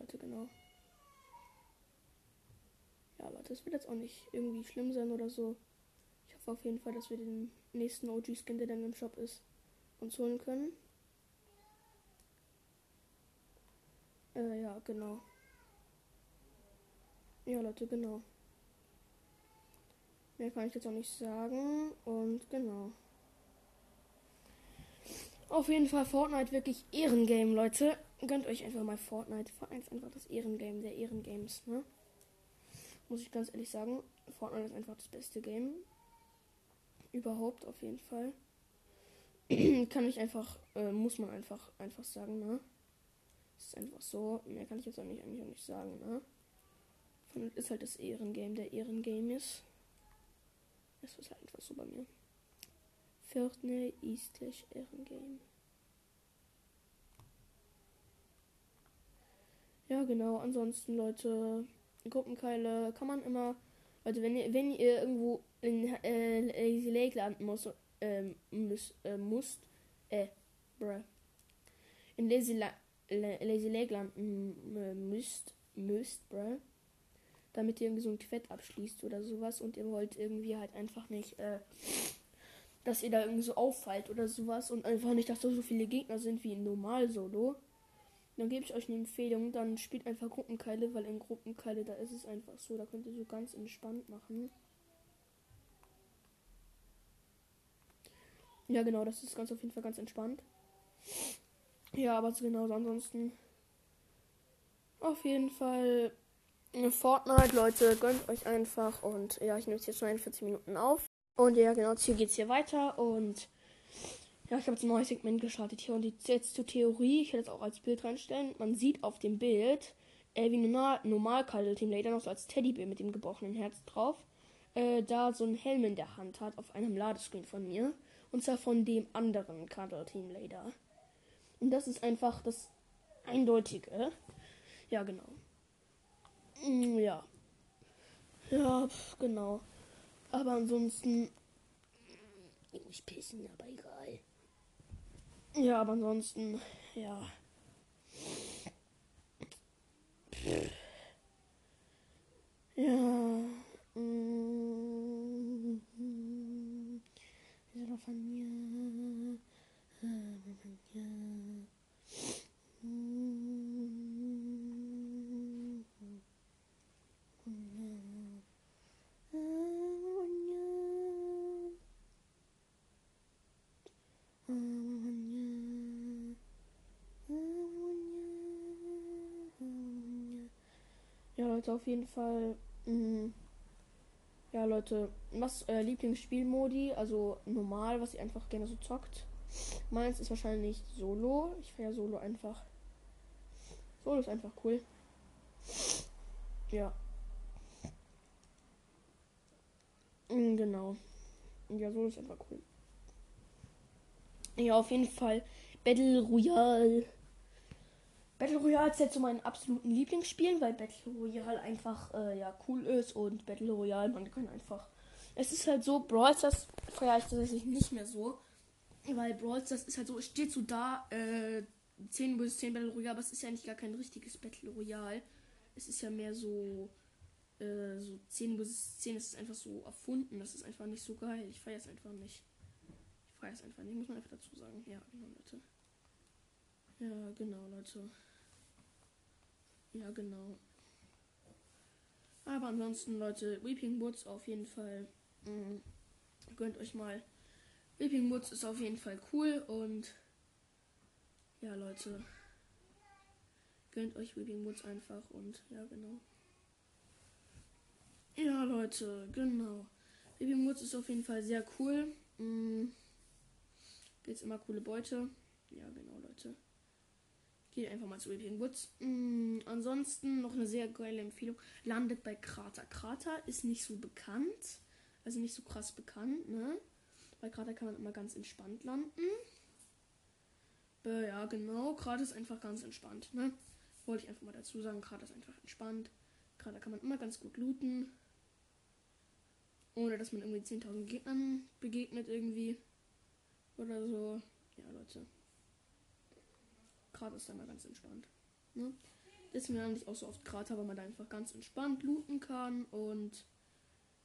Leute, genau. Ja, Leute, es wird jetzt auch nicht irgendwie schlimm sein oder so. Ich hoffe auf jeden Fall, dass wir den nächsten OG-Skin, der dann im Shop ist, uns holen können. Äh, ja, genau. Ja, Leute, genau. Mehr kann ich jetzt auch nicht sagen. Und genau. Auf jeden Fall Fortnite wirklich Ehrengame, Leute. Gönnt euch einfach mal Fortnite. Fortnite ist einfach das Ehrengame der Ehrengames, ne? Muss ich ganz ehrlich sagen. Fortnite ist einfach das beste Game. Überhaupt, auf jeden Fall. [clears throat] kann ich einfach, äh, muss man einfach, einfach sagen, ne? ist einfach so. Mehr kann ich jetzt eigentlich, eigentlich auch nicht sagen, ne? Von ist halt das Ehrengame der Ehrengame ist. Das ist halt einfach so bei mir. Fortnite ist gleich Ehrengame. Ja, genau. Ansonsten, Leute, Gruppenkeile kann man immer. Also, wenn ihr, wenn ihr irgendwo in äh, Lazy Lake landen muss, ähm, müsst, äh, musst, äh, bruh. In Lazy, La Lazy Lake landen müsst, müsst, bruh. Damit ihr irgendwie so ein Quett abschließt oder sowas und ihr wollt irgendwie halt einfach nicht, äh, dass ihr da irgendwie so auffallt oder sowas und einfach nicht, dass da so viele Gegner sind wie in normal Solo. Dann gebe ich euch eine Empfehlung, dann spielt einfach Gruppenkeile, weil in Gruppenkeile, da ist es einfach so, da könnt ihr so ganz entspannt machen. Ja, genau, das ist ganz auf jeden Fall ganz entspannt. Ja, aber so genau, ansonsten. Auf jeden Fall Fortnite, Leute, gönnt euch einfach. Und ja, ich nehme jetzt schon 41 Minuten auf. Und ja, genau, hier geht's hier weiter. Und ja, ich habe jetzt ein neues Segment gestartet hier. Und jetzt zur Theorie. Ich werde es auch als Bild reinstellen. Man sieht auf dem Bild, äh, wie normal, normal Cuddle Team Later noch so als Teddybär mit dem gebrochenen Herz drauf. Äh, da so ein Helm in der Hand hat auf einem Ladescreen von mir. Und zwar von dem anderen Cuddle Team Later. Und das ist einfach das Eindeutige. Ja, genau. Mm, ja. Ja, genau. Aber ansonsten. Ich muss pissen, aber egal. Ja, aber ansonsten, ja. Ja. Mm, von mir? Ja. Leute, auf jeden Fall. Mh, ja, Leute, was euer Lieblingsspielmodi? Also normal, was ihr einfach gerne so zockt. Meins ist wahrscheinlich Solo. Ich feiere Solo einfach. Solo ist einfach cool. Ja. Mm, genau. Ja, Solo ist einfach cool. Ja, auf jeden Fall Battle Royale. Battle Royale ist jetzt so mein absoluten Lieblingsspiel, weil Battle Royale einfach äh, ja cool ist und Battle Royale, man kann einfach. Es ist halt so, Brawl Stars feiere ich tatsächlich nicht mehr so. Weil Brawl das ist halt so, es steht so da, äh, 10 bis 10 Battle Royale, aber es ist ja eigentlich gar kein richtiges Battle Royale. Es ist ja mehr so, äh, so 10 bis 10 ist einfach so erfunden. Das ist einfach nicht so geil. Ich feiere es einfach nicht. Ich feiere es einfach nicht, muss man einfach dazu sagen. Ja, genau, Leute. Ja, genau, Leute. Ja, genau. Aber ansonsten, Leute, Weeping Woods auf jeden Fall. Mh, mm, gönnt euch mal. Weeping Woods ist auf jeden Fall cool und ja, Leute. Gönnt euch Weeping Woods einfach und ja, genau. Ja, Leute, genau. Weeping Woods ist auf jeden Fall sehr cool. Mhm. Gibt's immer coole Beute. Ja, genau, Leute. Geht einfach mal zu Weeping Woods. Mhm. Ansonsten noch eine sehr geile Empfehlung. Landet bei Krater. Krater ist nicht so bekannt. Also nicht so krass bekannt, ne? Bei Krater kann man immer ganz entspannt landen. Äh, ja, genau. Gerade ist einfach ganz entspannt, ne? Wollte ich einfach mal dazu sagen. Gerade ist einfach entspannt. Gerade kann man immer ganz gut looten. Ohne dass man irgendwie 10.000 Gegnern begegnet irgendwie. Oder so. Ja, Leute. Gerade ist immer ganz entspannt. Ne? Deswegen lande ich auch so oft Krater, weil man da einfach ganz entspannt looten kann. Und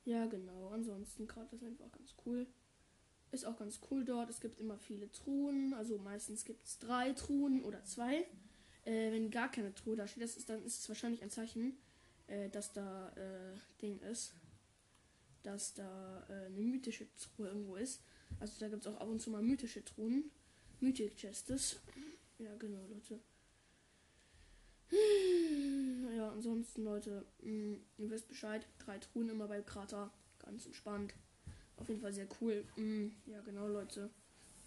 ja, genau. Ansonsten Krater ist einfach ganz cool. Ist auch ganz cool dort. Es gibt immer viele Truhen. Also meistens gibt es drei Truhen oder zwei. Äh, wenn gar keine Truhe da steht, das ist, dann ist es wahrscheinlich ein Zeichen, äh, dass da äh, Ding ist. Dass da äh, eine mythische Truhe irgendwo ist. Also da gibt es auch ab und zu mal mythische Truhen. Mythic Chests. Ja, genau, Leute. Ja, ansonsten, Leute, mh, mm, ihr wisst Bescheid. Drei Truhen immer bei Krater. Ganz entspannt. Auf jeden Fall sehr cool. Mm, ja, genau, Leute.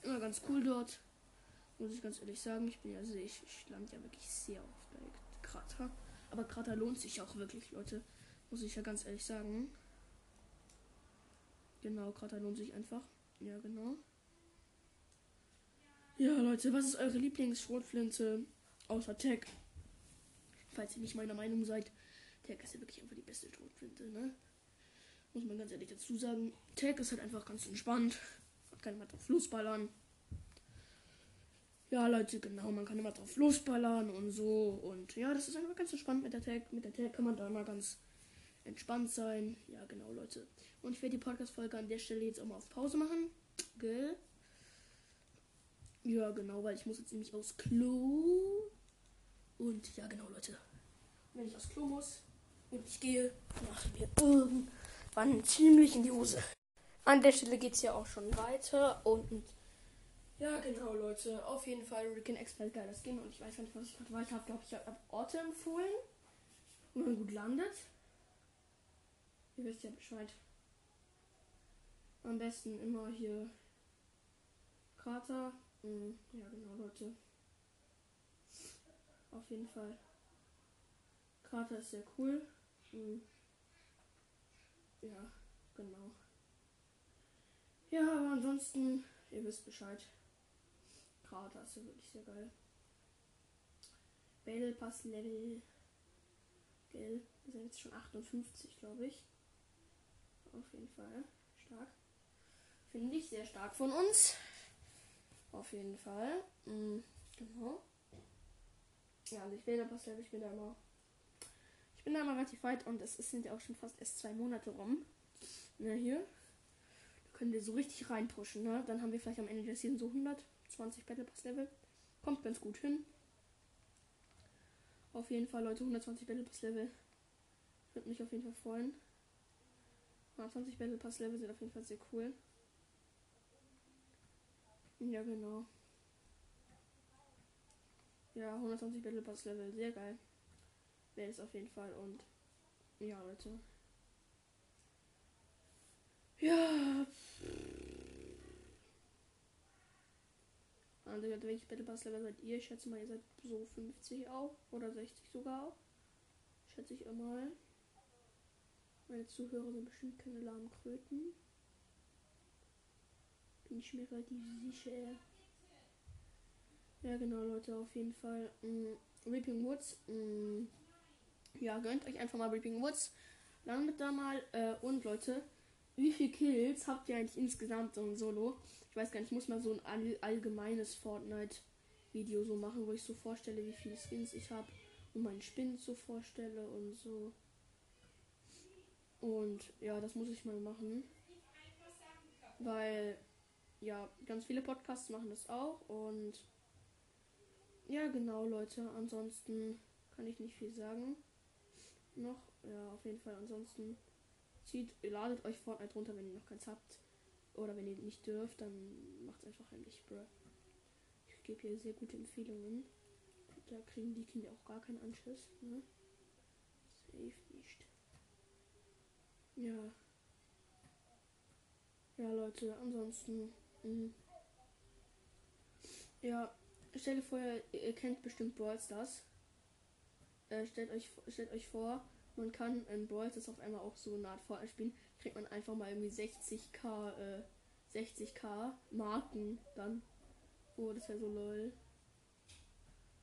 Immer ganz cool dort. Muss ich ganz ehrlich sagen. Ich bin ja sehr, ich, ich lande ja wirklich sehr oft bei Krater. Aber Krater lohnt sich auch wirklich, Leute. Muss ich ja ganz ehrlich sagen. Genau, Krater lohnt sich einfach. Ja, genau. Ja, Leute, was ist eure Lieblingsschrotflinte außer Tech? Falls ihr nicht meiner Meinung seid, Tech ist ja wirklich einfach die beste Schrotflinte, ne? Muss man ganz ehrlich dazu sagen. Tag ist halt einfach ganz entspannt. Man kann immer drauf losballern. Ja, Leute, genau, man kann immer drauf losballern und so. Und ja, das ist einfach ganz entspannt mit der Tag. Mit der Tag kann man da immer ganz entspannt sein. Ja, genau, Leute. Und ich werde die Podcast-Folge an der Stelle jetzt auch mal auf Pause machen. Gell? Ja, genau, weil ich muss jetzt nämlich aufs Klo. Und ja, genau, Leute. Wenn ich aufs Klo muss und ich gehe, machen wir irgend waren ziemlich in die Hose. An der Stelle geht es ja auch schon weiter und ja, genau, Leute. Auf jeden Fall Rick Expert geiles Game und ich weiß gar nicht, was ich gerade weiter habe. Glaube ich, habe Orte empfohlen, wo man gut landet. Ihr wisst ja Bescheid. Am besten immer hier Krater. Mhm. Ja, genau, Leute. Auf jeden Fall. Krater ist sehr cool. Mhm. Ja, genau. Ja, aber ansonsten, ihr wisst Bescheid. Krater ist ja wirklich sehr geil. Battle Pass Level. Gell? Wir sind jetzt schon 58, glaube ich. Auf jeden Fall. Stark. Finde ich sehr stark von uns. Auf jeden Fall. Mhm, genau. Ja, also ich will Pass Level, ich bin da immer bin da mal relativ weit und es sind ja auch schon fast erst zwei Monate rum. Ne, hier. Da können wir so richtig reinpushen, ne? Dann haben wir vielleicht am Ende der Season so 120 Battle Pass Level. Kommt ganz gut hin. Auf jeden Fall, Leute, 120 Battle Pass Level. Würde mich auf jeden Fall freuen. 120 Battle Pass Level sind auf jeden Fall sehr cool. Ja, genau. Ja, 120 Battle Pass Level, sehr geil wäre es auf jeden Fall. Und ja, Leute. Ja. Also, welche Battle Pass Level seid ihr? Ich schätze mal, ihr seid so 50 auch. Oder 60 sogar. Schätze ich mal. Meine Zuhörer sind bestimmt keine lahmen Kröten. Bin ich mir relativ sicher. Ja, genau, Leute, auf jeden Fall. Mm, Reaping Woods. Mm, ja, gönnt euch einfach mal Reaping Woods. Landet da mal. Äh, und Leute, wie viele Kills habt ihr eigentlich insgesamt so ein Solo? Ich weiß gar nicht, ich muss mal so ein all allgemeines Fortnite-Video so machen, wo ich so vorstelle, wie viele Skins ich habe und meinen Spin so vorstelle und so. Und ja, das muss ich mal machen. Weil, ja, ganz viele Podcasts machen das auch und ja, genau, Leute. Ansonsten kann ich nicht viel sagen. Noch, ja, auf jeden Fall. Ansonsten zieht, ladet euch Fortnite runter, wenn ihr noch keins habt. Oder wenn ihr nicht dürft, dann macht einfach heimlich, bro. Ich gebe hier sehr gute Empfehlungen. Da kriegen die Kinder auch gar keinen Anschluss, ne? Safe nicht. Ja. Ja, Leute, ansonsten. Mh. Ja, stellt vor, ihr kennt bestimmt Brawl Stars. Äh, stellt, euch, stellt euch vor, man kann in Brawl Stars auf einmal auch so eine Art Fortnite spielen. Kriegt man einfach mal irgendwie 60k, äh, 60k Marken dann. Oh, das wäre so lol.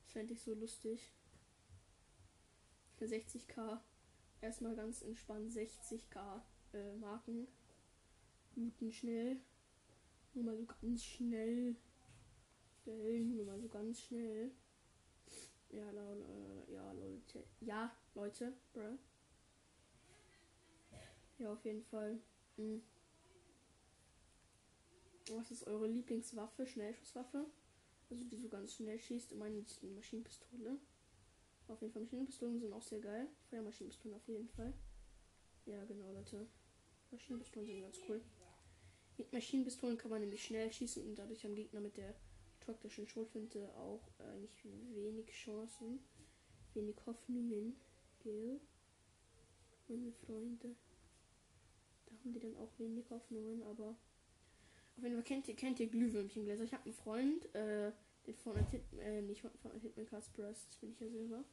Das fände ich so lustig. Für 60k. Erstmal ganz entspannt 60k äh, Marken. Guten schnell. Nur mal so ganz schnell. Nur mal so ganz schnell. Ja, äh, ja, Leute. Ja, Leute, bruh. Ja, auf jeden Fall. Mhm. Was ist eure Lieblingswaffe? Schnellschusswaffe? Also die so ganz schnell schießt. Meine, die Maschinenpistole. Auf jeden Fall Maschinenpistolen sind auch sehr geil. Feuermaschinenpistolen auf jeden Fall. Ja, genau, Leute. Maschinenpistolen sind ganz cool. Mit Maschinenpistolen kann man nämlich schnell schießen und dadurch am Gegner mit der taktischen Schrotflinte auch eigentlich wenig Chancen, wenig Hoffnungen, gell? Meine Freunde. Da haben die dann auch wenig Hoffnungen, aber auf jeden Fall kennt ihr, kennt ihr Glühwürmchengläser. Ich habe einen Freund, äh, den Fortnite äh, nicht Fortnite Hitman Cast das bin ich ja selber.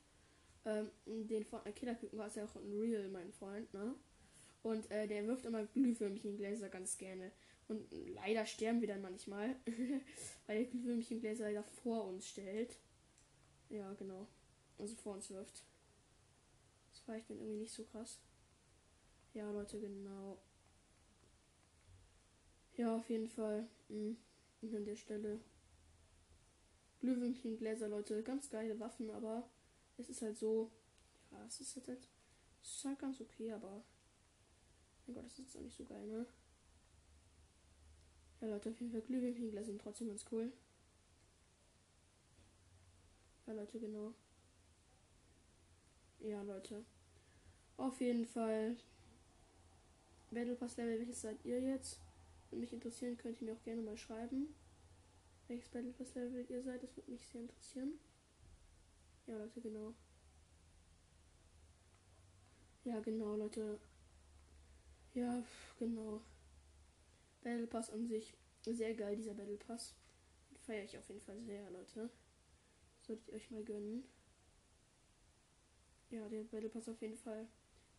Ähm, den Fortnite Killer Küken war es ja auch ein Real, mein Freund, ne? Und äh, der wirft immer Glühwürmchengläser ganz gerne. Und leider sterben wir dann manchmal, [laughs] weil der Glühwürmchengläser leider vor uns stellt. Ja, genau. Also vor uns wirft. Das war ich dann irgendwie nicht so krass. Ja, Leute, genau. Ja, auf jeden Fall. Mhm. Und an der Stelle. Glühwürmchengläser, Leute. Ganz geile Waffen, aber es ist halt so. Ja, es ist halt. Es ist halt ganz okay, aber. Mein Gott, das ist jetzt auch nicht so geil, ne? Ja, Leute, auf jeden Fall Glühwürmchengläser sind trotzdem ganz cool. Ja, Leute, genau. Ja, Leute. Auf jeden Fall. Battle Pass Level, welches seid ihr jetzt? Würde mich interessieren, könnt ihr mir auch gerne mal schreiben. Welches Battle Pass Level ihr seid, das würde mich sehr interessieren. Ja, Leute, genau. Ja, genau, Leute. Ja, genau. Battle Pass an sich sehr geil, dieser Battle Pass. Feiere ich auf jeden Fall sehr, Leute. Solltet ihr euch mal gönnen. Ja, der Battle Pass auf jeden Fall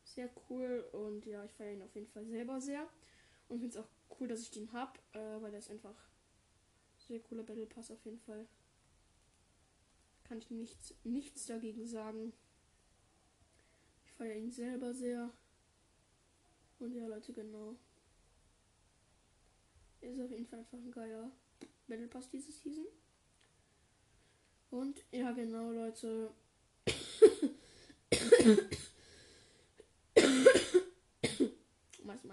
sehr cool und ja, ich feiere ihn auf jeden Fall selber sehr. Und finde es auch cool, dass ich den habe, äh, weil der ist einfach sehr cooler Battle Pass auf jeden Fall. Kann ich nichts, nichts dagegen sagen. Ich feiere ihn selber sehr. Und ja, Leute, genau. Ist auf jeden Fall einfach ein geiler Battle Pass diese Season. Und ja, genau, Leute.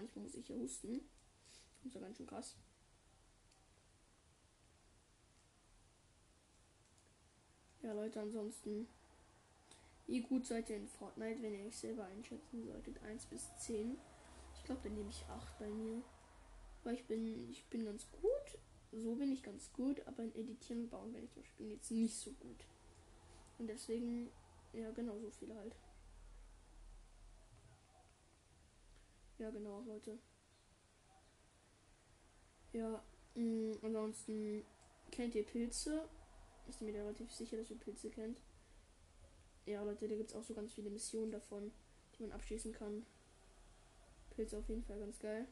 manchmal muss ich hier husten. Das ist ja ganz schön krass. Ja, Leute, ansonsten. Wie gut seid ihr in Fortnite, wenn ihr euch selber einschätzen solltet? 1 bis 10. Ich glaube, dann nehme ich 8 bei mir. Weil ich bin, ich bin ganz gut. So bin ich ganz gut, aber in Editieren und Bauen bin ich zum Beispiel jetzt nicht so gut. Und deswegen, ja, genau so viel halt. Ja, genau, Leute. Ja, mh, mm, ansonsten kennt ihr Pilze? Bin mir relativ sicher, dass ihr Pilze kennt. Ja, Leute, da gibt es auch so ganz viele Missionen davon, die man abschließen kann. Pilze auf jeden Fall ganz geil.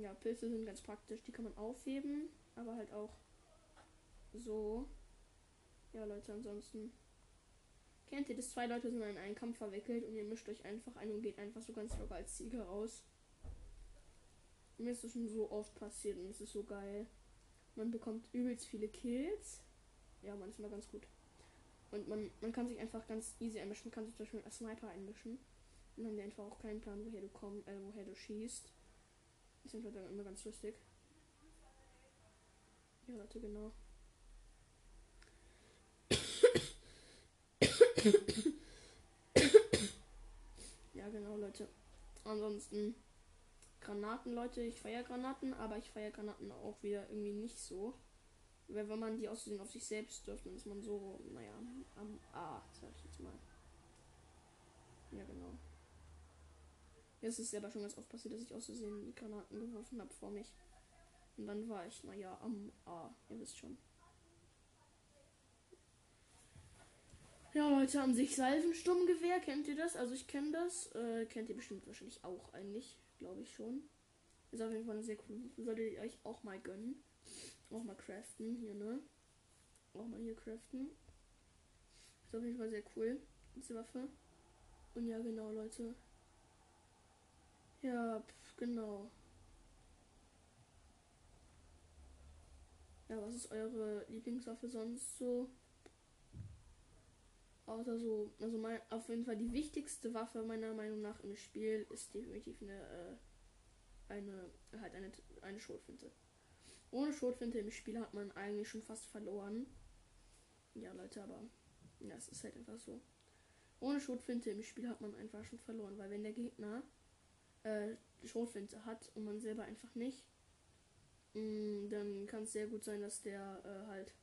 Ja, Pilze sind ganz praktisch. Die kann man aufheben, aber halt auch so. Ja, Leute, ansonsten. Kennt ihr das? Zwei Leute sind in einen Kampf verwickelt und ihr mischt euch einfach ein und geht einfach so ganz locker als Sieger raus. Mir ist das schon so oft passiert und es ist so geil. Man bekommt übelst viele Kills. Ja, manchmal ganz gut. Und man, man kann sich einfach ganz easy einmischen. Man kann sich zum Beispiel als Sniper einmischen. Und dann die einfach auch keinen Plan, woher du kommst, äh, woher du schießt. Das ist dann immer ganz lustig. Ja, Leute, genau. ja, genau, Leute. Ansonsten Granaten, Leute. Ich feiere Granaten, aber ich feiere Granaten auch wieder irgendwie nicht so. Weil wenn man die auszusehen auf sich selbst dürft, dann ist man so, naja, am A, sag ich jetzt mal. Ja, genau. Es ist aber schon ganz oft passiert, dass ich auszusehen die Granaten geworfen habe vor mich. Und dann war ich, naja, am A. Ihr wisst schon. Ja, Leute, an sich Salvensturmgewehr, kennt ihr das? Also ich kenne das. Äh, kennt ihr bestimmt wahrscheinlich auch eigentlich, glaube ich schon. Ist auf jeden Fall sehr cool. Solltet ihr euch auch mal gönnen. Auch mal craften hier, ne? Auch mal hier craften. Ist auf jeden Fall sehr cool, diese Waffe. Und ja, genau, Leute. Ja, pf, genau. Ja, was ist eure Lieblingswaffe sonst so? Außer so, also mein, auf jeden Fall die wichtigste Waffe meiner Meinung nach im Spiel ist definitiv eine, äh, eine, halt eine, eine Schrotflinte. Ohne Schrotflinte im Spiel hat man eigentlich schon fast verloren. Ja, Leute, aber ja, es ist halt einfach so. Ohne Schrotflinte im Spiel hat man einfach schon verloren, weil wenn der Gegner äh, Schrotflinte hat und man selber einfach nicht, mh, mm, dann kann es sehr gut sein, dass der äh, halt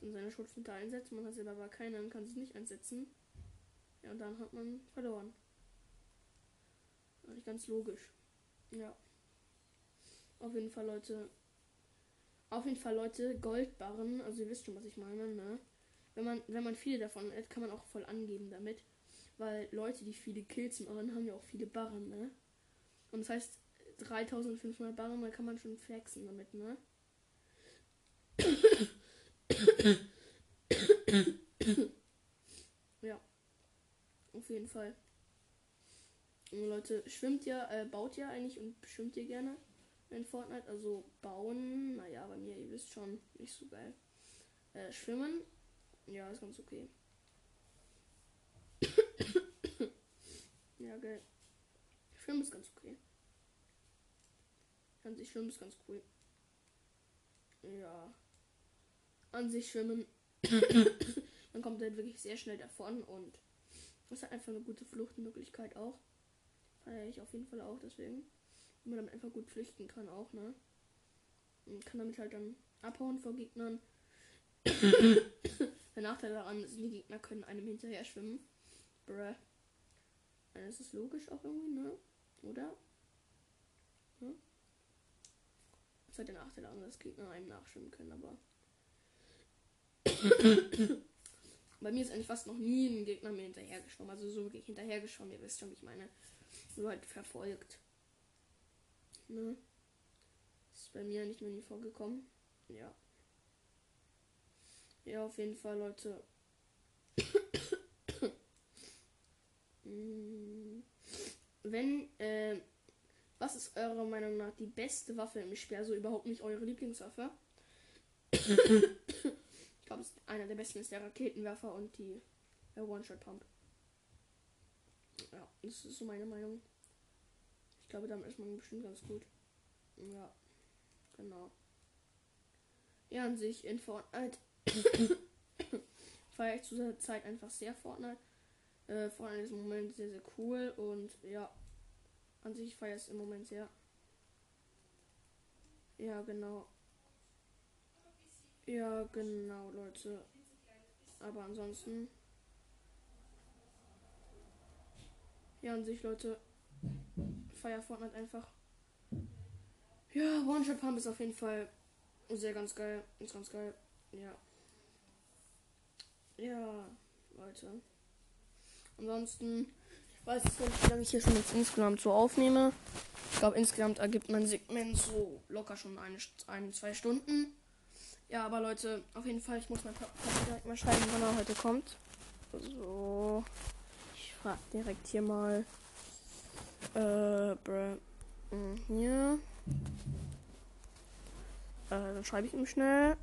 in seine Schrotflinte einsetzt. Man hat selber aber keine und kann sich nicht einsetzen. Ja, und dann hat man verloren. Nicht ganz logisch. Ja. Auf jeden Fall, Leute. Auf jeden Fall, Leute, Goldbarren. Also ihr wisst schon, was ich meine, ne? Wenn man, wenn man viele davon hat, kann man auch voll angeben damit. Weil Leute, die viele Kills machen, haben ja auch viele Barren, ne? Und das heißt, 3500 Barren, da kann man schon flexen damit, ne? ja. Auf jeden Fall. Und Leute, schwimmt ja, äh, baut ja eigentlich und schwimmt ihr gerne in Fortnite. Also bauen, naja, bei mir, ihr wisst schon, nicht so geil. Äh, schwimmen, ja, ist ganz okay. Ja, geil. Schwimmen ist ganz okay. An sich schwimmen ist ganz cool. Ja an sich schwimmen. [coughs] man kommt halt wirklich sehr schnell davon und das hat einfach eine gute Fluchtmöglichkeit auch. Feiere ich auf jeden Fall auch, deswegen. Und man damit einfach gut flüchten kann auch, ne? Und kann damit halt dann abhauen vor Gegnern. [coughs] Der Nachteil daran ist, die Gegner können einem hinterher schwimmen. Bruh. Das ist logisch auch irgendwie, ne? Oder? Hm? Das hat der Nachteil daran, dass Gegner einem nachschwimmen können, aber [coughs] Bei mir ist eigentlich fast noch nie ein Gegner mir hinterhergeschwommen. Also so wirklich hinterhergeschwommen. Ihr wisst schon, wie ich meine. Nur halt verfolgt. Ne? Das ist bei mir nicht mehr nie vorgekommen. Ja. Ja, auf jeden Fall, Leute. Mm. Wenn, äh, was ist eurer Meinung nach die beste Waffe im Spiel? Also überhaupt nicht eure Lieblingswaffe glaube, einer der besten ist der Raketenwerfer und die One-Shot-Pump. Ja, das ist so meine Meinung. Ich glaube, damit ist man bestimmt ganz gut. Ja, genau. Ja, an sich in Fortnite [coughs] feiere ich zu der Zeit einfach sehr Fortnite. Äh, Fortnite ist im Moment sehr, sehr cool und ja, an sich feiere es im Moment sehr. Ja, genau. Ja, genau, Leute. Aber ansonsten. Ja, an sich, Leute. Feier Fortnite einfach. Ja, One-Shot Pump ist auf jeden Fall sehr ganz geil. Ist ganz geil. Ja. Ja, Leute. Ansonsten weiß ich nicht, wie lange ich hier schon jetzt insgesamt so aufnehme. Ich glaube, insgesamt ergibt mein Segment so locker schon eine, eine zwei Stunden. Ja, aber Leute, auf jeden Fall, ich muss mein Papa direkt mal schreiben, wann er heute kommt. So. Ich frag direkt hier mal. Äh, bruh. Hm, hier. Äh, dann schreibe ich ihm schnell.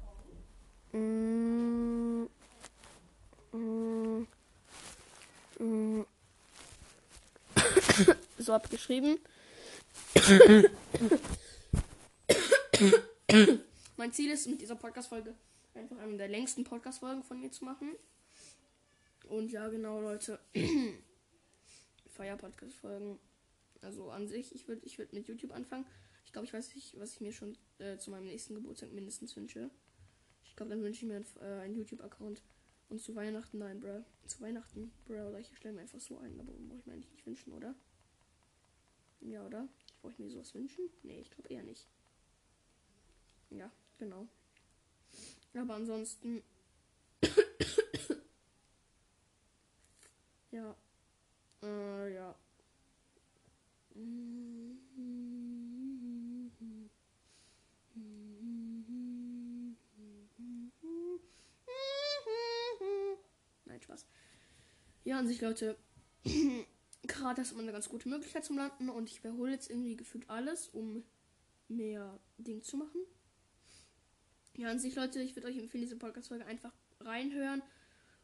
Mm, mm. [coughs] so abgeschrieben. mein Ziel ist mit dieser Podcast-Folge einfach eine der längsten Podcast-Folgen von mir zu machen. Und ja, genau, Leute. [coughs] Feier-Podcast-Folgen. Also an sich, ich würde ich würd mit YouTube anfangen. Ich glaube, ich weiß nicht, was ich mir schon äh, zu meinem nächsten Geburtstag mindestens wünsche. Ich glaube, dann wünsche ich mir einen, äh, einen YouTube-Account. Und zu Weihnachten, nein, bro. Zu Weihnachten, bro, ich stelle mir einfach so ein, aber brauche ich mir eigentlich nicht wünschen, oder? Ja, oder? Brauche ich mir sowas wünschen? Nee, ich glaube eher nicht. Ja, genau. Aber ansonsten. [coughs] ja. Äh, ja. Nein, Spaß. Ja, an sich, Leute. [clears throat] Gerade ist immer eine ganz gute Möglichkeit zum Landen und ich wiederhole jetzt irgendwie gefühlt alles, um mehr Ding zu machen. Ja, an sich, Leute, ich würde euch empfehlen, diese Podcast-Folge einfach reinhören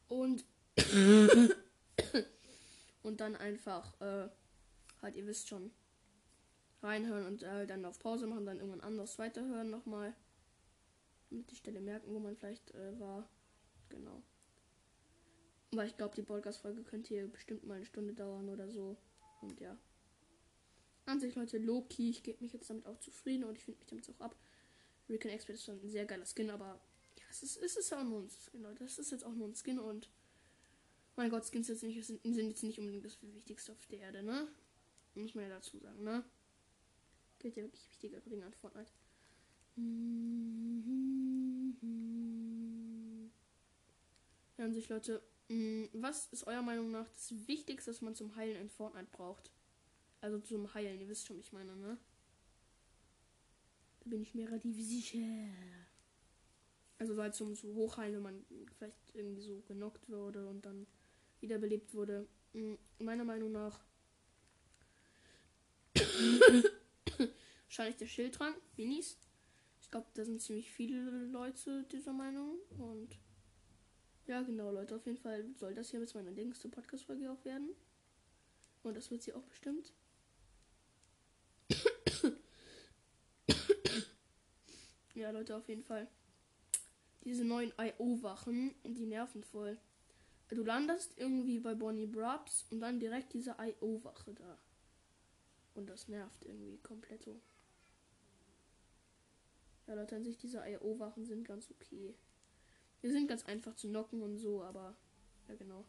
und [coughs] und dann einfach, äh, halt, ihr wisst schon, reinhören und äh, dann auf Pause machen, dann irgendwann anders weiterhören nochmal. Damit die Stelle merken, wo man vielleicht äh, war. Genau. Weil ich glaube, die Podcast-Folge könnte hier bestimmt mal eine Stunde dauern oder so. Und ja. An sich, Leute, Loki, ich gebe mich jetzt damit auch zufrieden und ich finde mich damit auch ab. Recon Expert ist schon ein sehr geiler Skin, aber ja, es ist, es ist auch nur ein Skin, Leute. Das ist jetzt auch nur ein Skin und mein Gott, Skins jetzt nicht, sind, sind jetzt nicht unbedingt das Wichtigste auf der Erde, ne? Muss man ja dazu sagen, ne? Gibt ja wirklich wichtige Dinge an Fortnite. Ja, an sich, Leute, was ist eurer Meinung nach das Wichtigste, was man zum Heilen in Fortnite braucht? Also zum Heilen, ihr wisst schon, ich meine, ne? Da bin ich mir relativ sicher. Also halt zum so Hochheilen, wenn man vielleicht irgendwie so genockt wurde und dann wiederbelebt wurde. Mm, meiner Meinung nach [coughs] wahrscheinlich der Schildtrank, Minis. Ich glaube, da sind ziemlich viele Leute dieser Meinung. Und ja, genau, Leute, auf jeden Fall soll das hier jetzt meine längste Podcast-Folge auch werden. Und das wird sie auch bestimmt. [coughs] ja, Leute, auf jeden Fall. Diese neuen IO-Wachen, die nerven voll. Du landest irgendwie bei Bonnie Brabs und dann direkt diese IO-Wache da. Und das nervt irgendwie komplett so. Ja, Leute, an sich diese IO-Wachen sind ganz okay. Die sind ganz einfach zu knocken und so, aber ja, genau.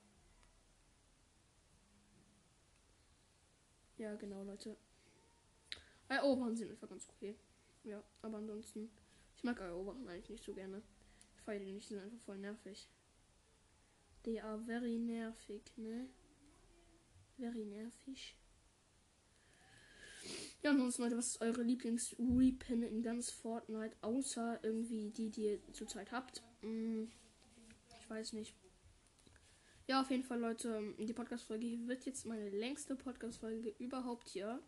Ja, genau, Leute. IO-Wachen sind einfach ganz okay. Ja, aber ansonsten, ich mag IO-Wachen eigentlich nicht so gerne. Ich feiere die nicht, die sind einfach voll nervig. They are very nervig, ne? Very nervig. Ja, ansonsten, Leute, was ist eure Lieblings-Weapon in ganz Fortnite, außer irgendwie die, die ihr zurzeit habt? Hm, ich weiß nicht. Ja, auf jeden Fall, Leute, die Podcast-Folge wird jetzt meine längste Podcast-Folge überhaupt hier.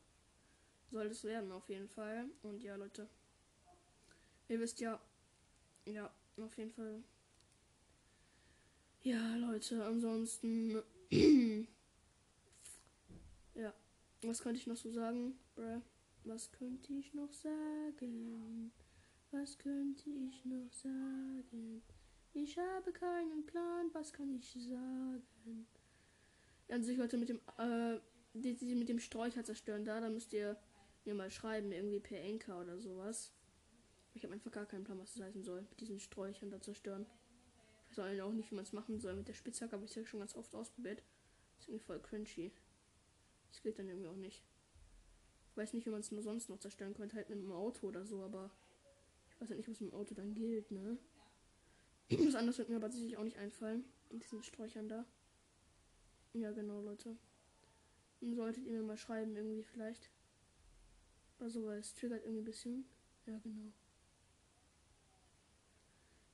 Soll es werden, auf jeden Fall. Und ja, Leute. Ihr wisst ja, ja, auf jeden Fall ja, Leute, ansonsten. [clears throat] ja, was könnte ich noch so sagen? Was könnte ich noch sagen? Was könnte ich noch sagen? Ich habe keinen Plan, was kann ich sagen? Ja, sich heute mit dem, äh, die, die mit dem Sträucher zerstören da, da müsst ihr mir mal schreiben, irgendwie per Enker oder sowas. Ich habe einfach gar keinen Plan, was das heißen soll, mit diesen Sträuchern da zerstören weiß auch nicht, wie man es machen soll. Mit der Spitzhacke habe ich ja schon ganz oft ausprobiert. ist irgendwie voll cringy. Das geht dann irgendwie auch nicht. Ich weiß nicht, wie man es nur sonst noch zerstören könnte, halt mit einem Auto oder so, aber ich weiß ja nicht, was mit dem Auto dann gilt, ne? Was anderes wird mir aber sicherlich auch nicht einfallen. In diesen Sträuchern da. Ja, genau, Leute. Dann solltet ihr mir mal schreiben, irgendwie vielleicht. Also, weil es triggert irgendwie ein bisschen. Ja, genau.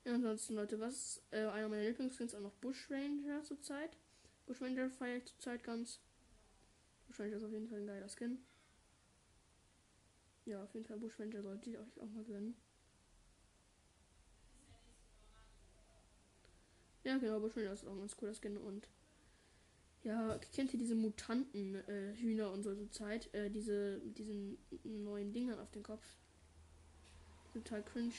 Ja, ansonsten, Leute, was äh, einer meiner Lieblingsskins? Auch noch Bushranger zurzeit. Bushranger feiere ich zurzeit ganz. Bushranger ist auf jeden Fall ein geiler Skin. Ja, auf jeden Fall Bushranger solltet ihr euch auch mal gönnen. Ja, genau, Bushranger ist auch ein ganz cooler Skin und ja, kennt ihr diese Mutanten äh, und so zur Zeit? Äh, diese mit diesen neuen Dingern auf dem Kopf. Total cringe.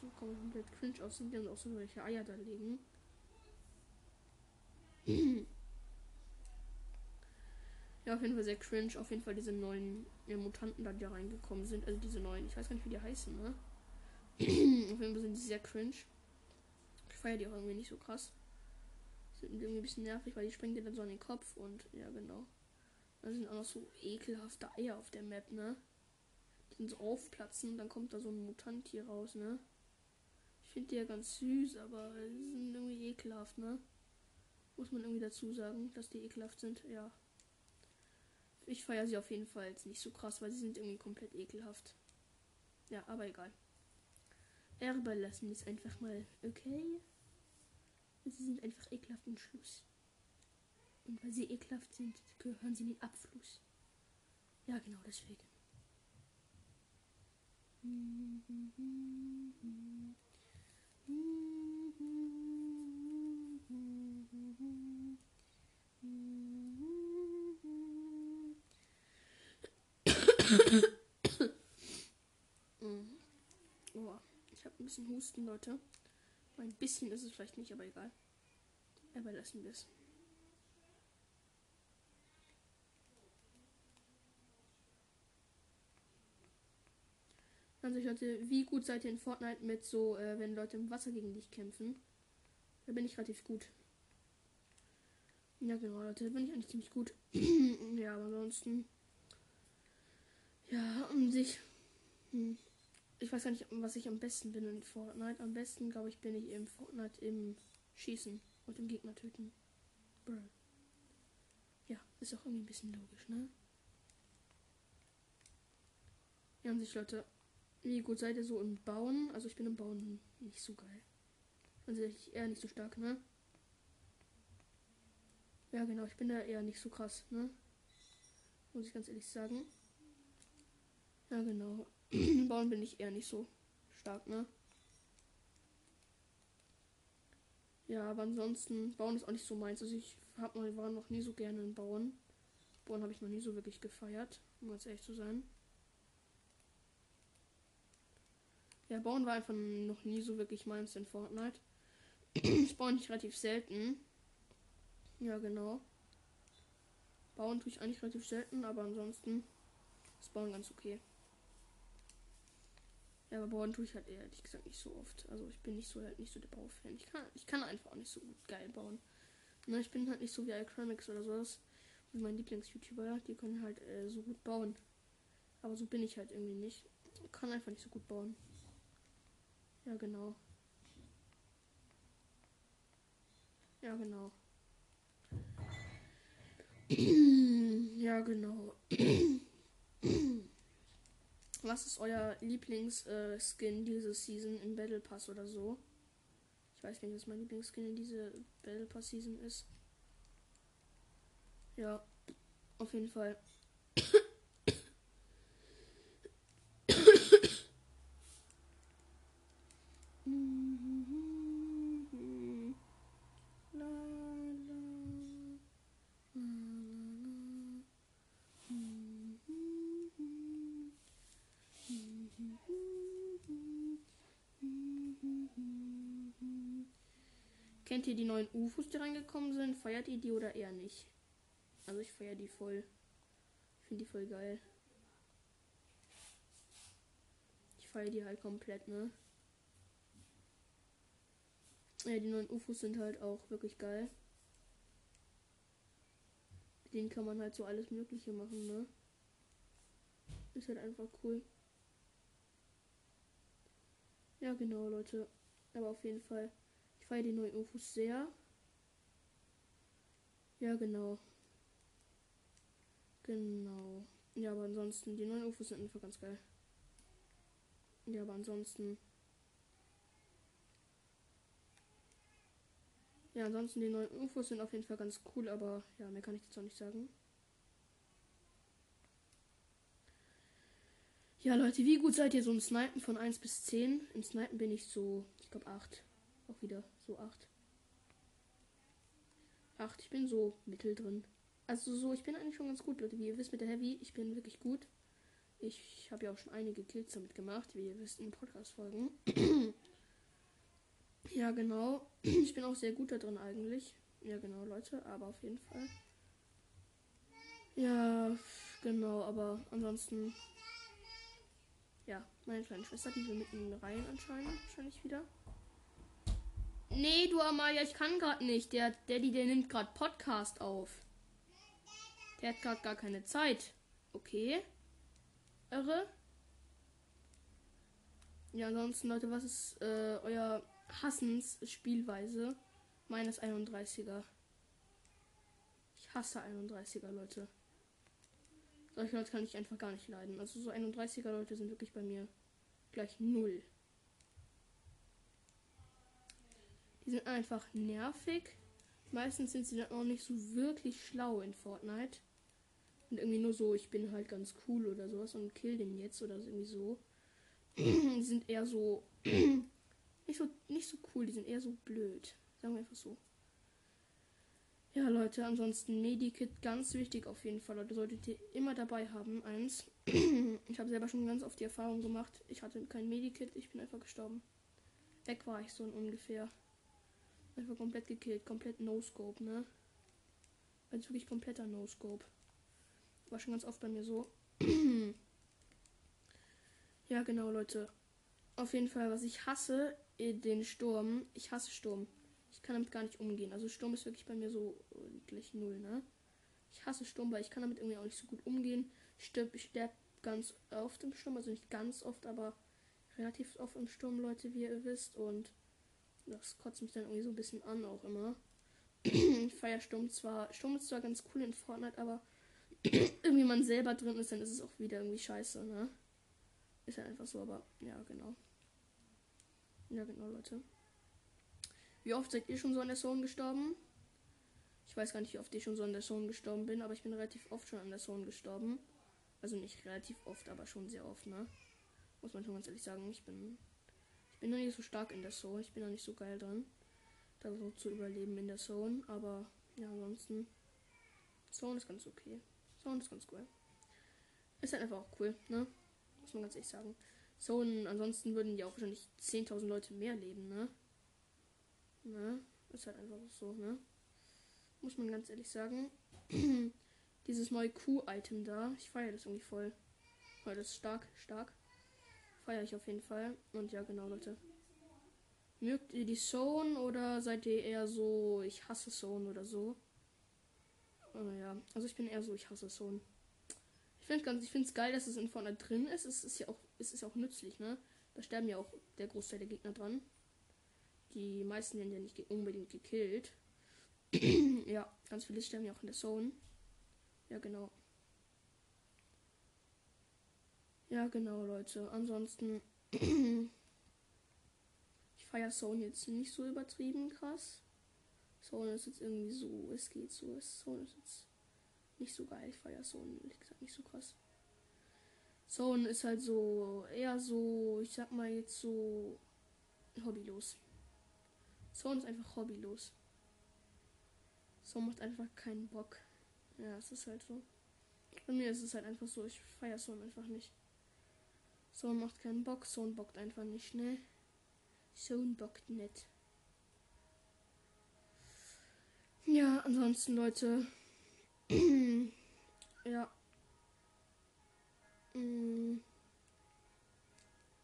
So komplett cringe aussehen, die haben auch so welche Eier da liegen. [clears throat] ja, auf jeden Fall sehr cringe. Auf jeden Fall diese neuen ja, Mutanten da, die da reingekommen sind. Also diese neuen, ich weiß gar nicht, wie die heißen, ne? [clears throat] auf jeden Fall sind die sehr cringe. Feiere die auch irgendwie nicht so krass. Sind irgendwie ein bisschen nervig, weil die springen dir dann so an den Kopf und ja, genau. Da sind auch noch so ekelhafte Eier auf der Map, ne? Die sind so aufplatzen, dann kommt da so ein Mutant hier raus, ne? Ich finde die ja ganz süß, aber die sind irgendwie ekelhaft, ne? Muss man irgendwie dazu sagen, dass die ekelhaft sind, ja. Ich feiere sie auf jeden Fall jetzt nicht so krass, weil sie sind irgendwie komplett ekelhaft. Ja, aber egal. Erbe lassen ist einfach mal okay. Sie sind einfach ekelhaft und Schluss. Und weil sie ekelhaft sind, gehören sie in den Abfluss. Ja, genau deswegen. [coughs] oh, ich habe ein bisschen Husten, Leute. Ein bisschen ist es vielleicht nicht, aber egal. Aber lassen wir es. Also ich Leute, wie gut seid ihr in Fortnite mit so, äh, wenn Leute im Wasser gegen dich kämpfen? Da bin ich relativ gut. Ja genau, Leute, da bin ich eigentlich ziemlich gut. [clears throat] ja, aber ansonsten. Ja, um sich. Hm ich weiß gar nicht, was ich am besten bin in Fortnite. Am besten, glaube ich, bin ich im Fortnite im Schießen und im Gegner töten. Bruh. Ja, ist auch irgendwie ein bisschen logisch, ne? Ja, an sich, Leute, wie gut seid ihr so im Bauen? Also ich bin im Bauen nicht so geil. Also ich eher nicht so stark, ne? Ja, genau, ich bin da eher nicht so krass, ne? Muss ich ganz ehrlich sagen. Ja, genau. [clears throat] Bauen bin ich eher nicht so stark, ne? Ja, aber ansonsten, Bauen ist auch nicht so meins. Also ich hab mal, war noch nie so gerne in Bauen. Bauen habe ich noch nie so wirklich gefeiert, um ganz ehrlich zu sein. Ja, Bauen war einfach noch nie so wirklich meins in Fortnite. [clears throat] ich baue nicht relativ selten. Ja, genau. Bauen tue ich eigentlich relativ selten, aber ansonsten ist Bauen ganz okay. Ja, aber bauen tue ich halt ehrlich gesagt nicht so oft. Also ich bin nicht so halt nicht so der Baufan. Ich kann, ich kann einfach auch nicht so gut geil bauen. Ne, ich bin halt nicht so wie Alcromix oder sowas. Wie mein Lieblings-YouTuber, die können halt äh, so gut bauen. Aber so bin ich halt irgendwie nicht. Ich kann einfach nicht so gut bauen. Ja, genau. Ja, genau. [clears throat] ja, genau. [clears throat] Was ist euer Lieblings-Skin äh, diese Season in Battle Pass oder so? Ich weiß nicht, was mein Lieblingsskin in diese Battle Pass Season ist. Ja, auf jeden Fall. Kennt ihr die neuen UFOs, die reingekommen sind? Feiert ihr die oder eher nicht? Also ich feiere die voll. Ich finde die voll geil. Ich feiere die halt komplett, ne? Ja, die neuen UFOs sind halt auch wirklich geil. Mit denen kann man halt so alles Mögliche machen, ne? Ist halt einfach cool. Ja, genau, Leute. Aber auf jeden Fall feiere die neuen UFOs sehr. Ja, genau. Genau. Ja, aber ansonsten, die neuen UFOs sind einfach ganz geil. Ja, aber ansonsten. Ja, ansonsten die neuen UFOs sind auf jeden Fall ganz cool, aber ja, mehr kann ich jetzt auch nicht sagen. Ja, Leute, wie gut seid ihr so im Snipen von 1 bis 10? Im Snipen bin ich so, ich glaube 8. Auch wieder so 8. 8, ich bin so mittel drin. Also so, ich bin eigentlich schon ganz gut, Leute. Wie ihr wisst mit der Heavy, ich bin wirklich gut. Ich habe ja auch schon einige Kills damit gemacht, wie ihr wisst in Podcast-Folgen. [clears throat] ja, genau. [clears throat] Ich bin auch sehr gut da drin eigentlich. Ja, genau, Leute, aber auf jeden Fall. Ja, genau, aber ansonsten. Ja, meine kleine Schwester, die will mit in rein anscheinend. Wahrscheinlich wieder. Nee, du Amalia, ich kann gerade nicht. Der Daddy, der nimmt gerade Podcast auf. Der hat gerade gar keine Zeit. Okay. Irre. Ja, ansonsten, Leute, was ist äh, euer Hassens Spielweise? Meines 31er. Ich hasse 31er, Leute. Solche Leute kann ich einfach gar nicht leiden. Also so 31er Leute sind wirklich bei mir gleich null. Die sind einfach nervig. Meistens sind sie dann auch nicht so wirklich schlau in Fortnite. Und irgendwie nur so, ich bin halt ganz cool oder sowas und kill den jetzt oder irgendwie so. [clears throat] die sind eher so [clears throat] nicht so nicht so cool, die sind eher so blöd. Sagen wir einfach so. Ja, Leute, ansonsten Medikit ganz wichtig auf jeden Fall. Leute, solltet ihr immer dabei haben. Eins. [clears throat] ich habe selber schon ganz oft die Erfahrung gemacht. Ich hatte kein Medikit, ich bin einfach gestorben. Weg war ich so ungefähr. Einfach komplett gekillt, komplett No-Scope, ne? Also wirklich kompletter No-Scope. War schon ganz oft bei mir so. [clears throat] ja, genau, Leute. Auf jeden Fall, was ich hasse, den Sturm. Ich hasse Sturm. Ich kann damit gar nicht umgehen. Also Sturm ist wirklich bei mir so gleich null, ne? Ich hasse Sturm, weil ich kann damit irgendwie auch nicht so gut umgehen. Ich sterbe ganz oft im Sturm, also nicht ganz oft, aber relativ oft im Sturm, Leute, wie ihr wisst. Und das kotzt mich dann irgendwie so ein bisschen an, auch immer. [clears throat] ich feiere Sturm zwar. Sturm ist zwar ganz cool in Fortnite, aber [clears throat] irgendwie man selber drin ist, dann ist es auch wieder irgendwie scheiße, ne? Ist ja einfach so, aber ja, genau. Ja, genau, Leute. Wie oft seid ihr schon so an der Zone gestorben? Ich weiß gar nicht, wie oft ich schon so an der Zone gestorben bin, aber ich bin relativ oft schon an der Zone gestorben. Also nicht relativ oft, aber schon sehr oft, ne? Muss man schon ganz ehrlich sagen. Ich bin. Ich bin noch nicht so stark in der Zone. Ich bin noch nicht so geil dran. Da so zu überleben in der Zone. Aber ja, ansonsten. Zone ist ganz okay. Zone ist ganz cool. Ist halt einfach auch cool, ne? Muss man ganz ehrlich sagen. Zone, ansonsten würden ja auch wahrscheinlich 10.000 Leute mehr leben, ne? Ne? Ist halt einfach so, ne? Muss man ganz ehrlich sagen. [clears throat] Dieses neue Q-Item da, ich feiere das irgendwie voll. Weil das ist stark, stark. Feiere ich auf jeden Fall. Und ja, genau, Leute. Mögt ihr die Zone oder seid ihr eher so, ich hasse Zone oder so? Oh, ja, also ich bin eher so, ich hasse Zone. Ich finde ganz, ich finde es geil, dass es in vorne drin ist. Es ist ja auch, es ist auch nützlich, ne? Da sterben ja auch der Großteil der Gegner dran. Die meisten werden ja nicht unbedingt gekillt. [clears throat] ja, ganz viele sterben ja auch in der Zone. Ja, genau. Ja, genau, Leute. Ansonsten. [clears throat] ich feiere Zone jetzt nicht so übertrieben krass. Zone ist jetzt irgendwie so. Es geht so. Zone ist jetzt nicht so geil. Ich feiere Zone, ehrlich gesagt, nicht so krass. Zone ist halt so. Eher so. Ich sag mal jetzt so. Hobbylos. Zone ist einfach hobbylos. So macht einfach keinen Bock. Ja, es ist halt so. Bei mir ist es halt einfach so, ich feiere Zone einfach nicht. Zone macht keinen Bock, Zone bockt einfach nicht, ne? Zone bockt nicht. Ja, ansonsten, Leute. [clears throat] ja. Mm.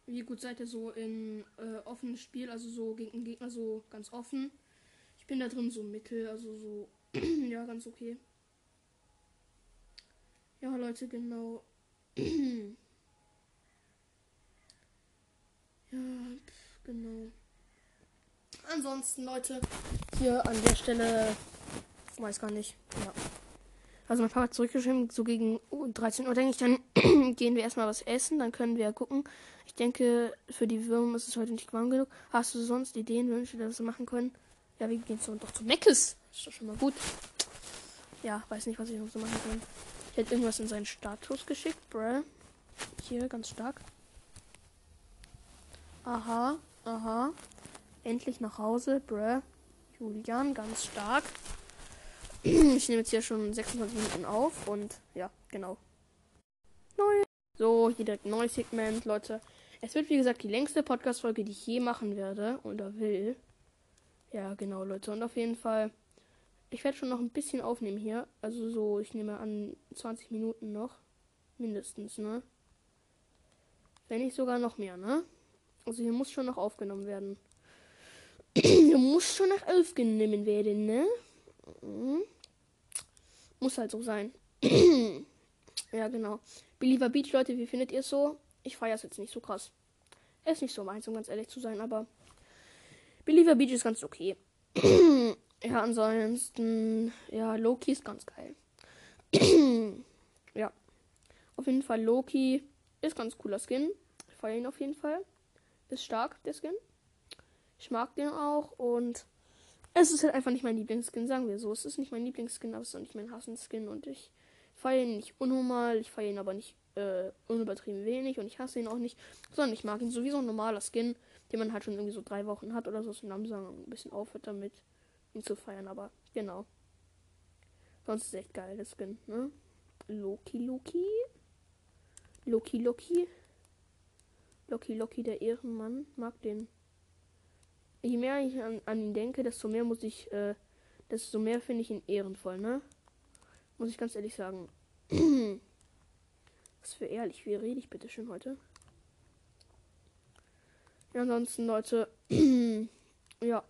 Wie gut seid ihr so in äh, offenes Spiel, also so gegen Gegner so ganz offen? Ich bin da drin so mittel, also so [clears throat] ja ganz okay. Ja Leute, genau. [clears throat] ja, genau. Ansonsten Leute, hier an der Stelle weiß gar nicht. Ja. Also mein Papa hat zurückgeschrieben, so gegen 13 Uhr denke ich, dann [clears throat] gehen wir erstmal was essen, dann können wir gucken. Ich denke, für die Würmer ist es heute nicht warm genug. Hast du sonst Ideen, Wünsche, dass wir machen können? Ja, wir gehen so doch zu Meckes. Ist doch schon mal gut. Ja, weiß nicht, was ich noch so machen kann. Ich hätte irgendwas in seinen Status geschickt, bruh. Hier, ganz stark. Aha, aha. Endlich nach Hause, bruh. Julian, ganz stark. [clears throat] Ich nehme jetzt hier schon 26 Minuten auf und ja, genau. Neu. So, hier direkt neues Segment, Leute. Es wird wie gesagt die längste Podcast-Folge, die ich je machen werde oder will. Ja, genau, Leute. Und auf jeden Fall, ich werde schon noch ein bisschen aufnehmen hier. Also so, ich nehme an 20 Minuten noch. Mindestens, ne? Wenn nicht sogar noch mehr, ne? Also hier muss schon noch aufgenommen werden. [clears throat] hier muss schon noch aufgenommen werden, ne? Mhm. Muss halt so sein. [clears throat] ja, genau. Believer Beach, Leute, wie findet ihr es so? Ich feiere es jetzt nicht so krass. Ist nicht so meins, um ganz ehrlich zu sein, aber Believer Beach ist ganz okay. [clears throat] ja, ansonsten, ja, Loki ist ganz geil. ja. Auf jeden Fall Loki ist ganz cooler Skin. Ich feiere ihn auf jeden Fall. Ist stark, der Skin. Ich mag den auch und es ist halt einfach nicht mein Lieblingsskin, sagen wir so. Es ist nicht mein Lieblingsskin, aber es ist auch nicht mein Hassenskin und ich feiere ihn nicht unnormal, ich feiere ihn aber nicht äh, unübertrieben wenig und ich hasse ihn auch nicht, sondern ich mag ihn sowieso ein normaler Skin, den man halt schon irgendwie so drei Wochen hat oder so, so langsam ein bisschen aufhört damit, ihn zu feiern, aber genau. Sonst ist echt geil, der Skin, ne? Loki, Loki. Loki, Loki. Loki, Loki, der Ehrenmann. Mag den je mehr ich an, an, ihn denke, desto mehr muss ich, äh, desto mehr finde ich ihn ehrenvoll, ne? Muss ich ganz ehrlich sagen. [clears throat] Was für ehrlich, wie rede ich bitte schön heute? Ja, ansonsten, Leute, [clears throat] ja.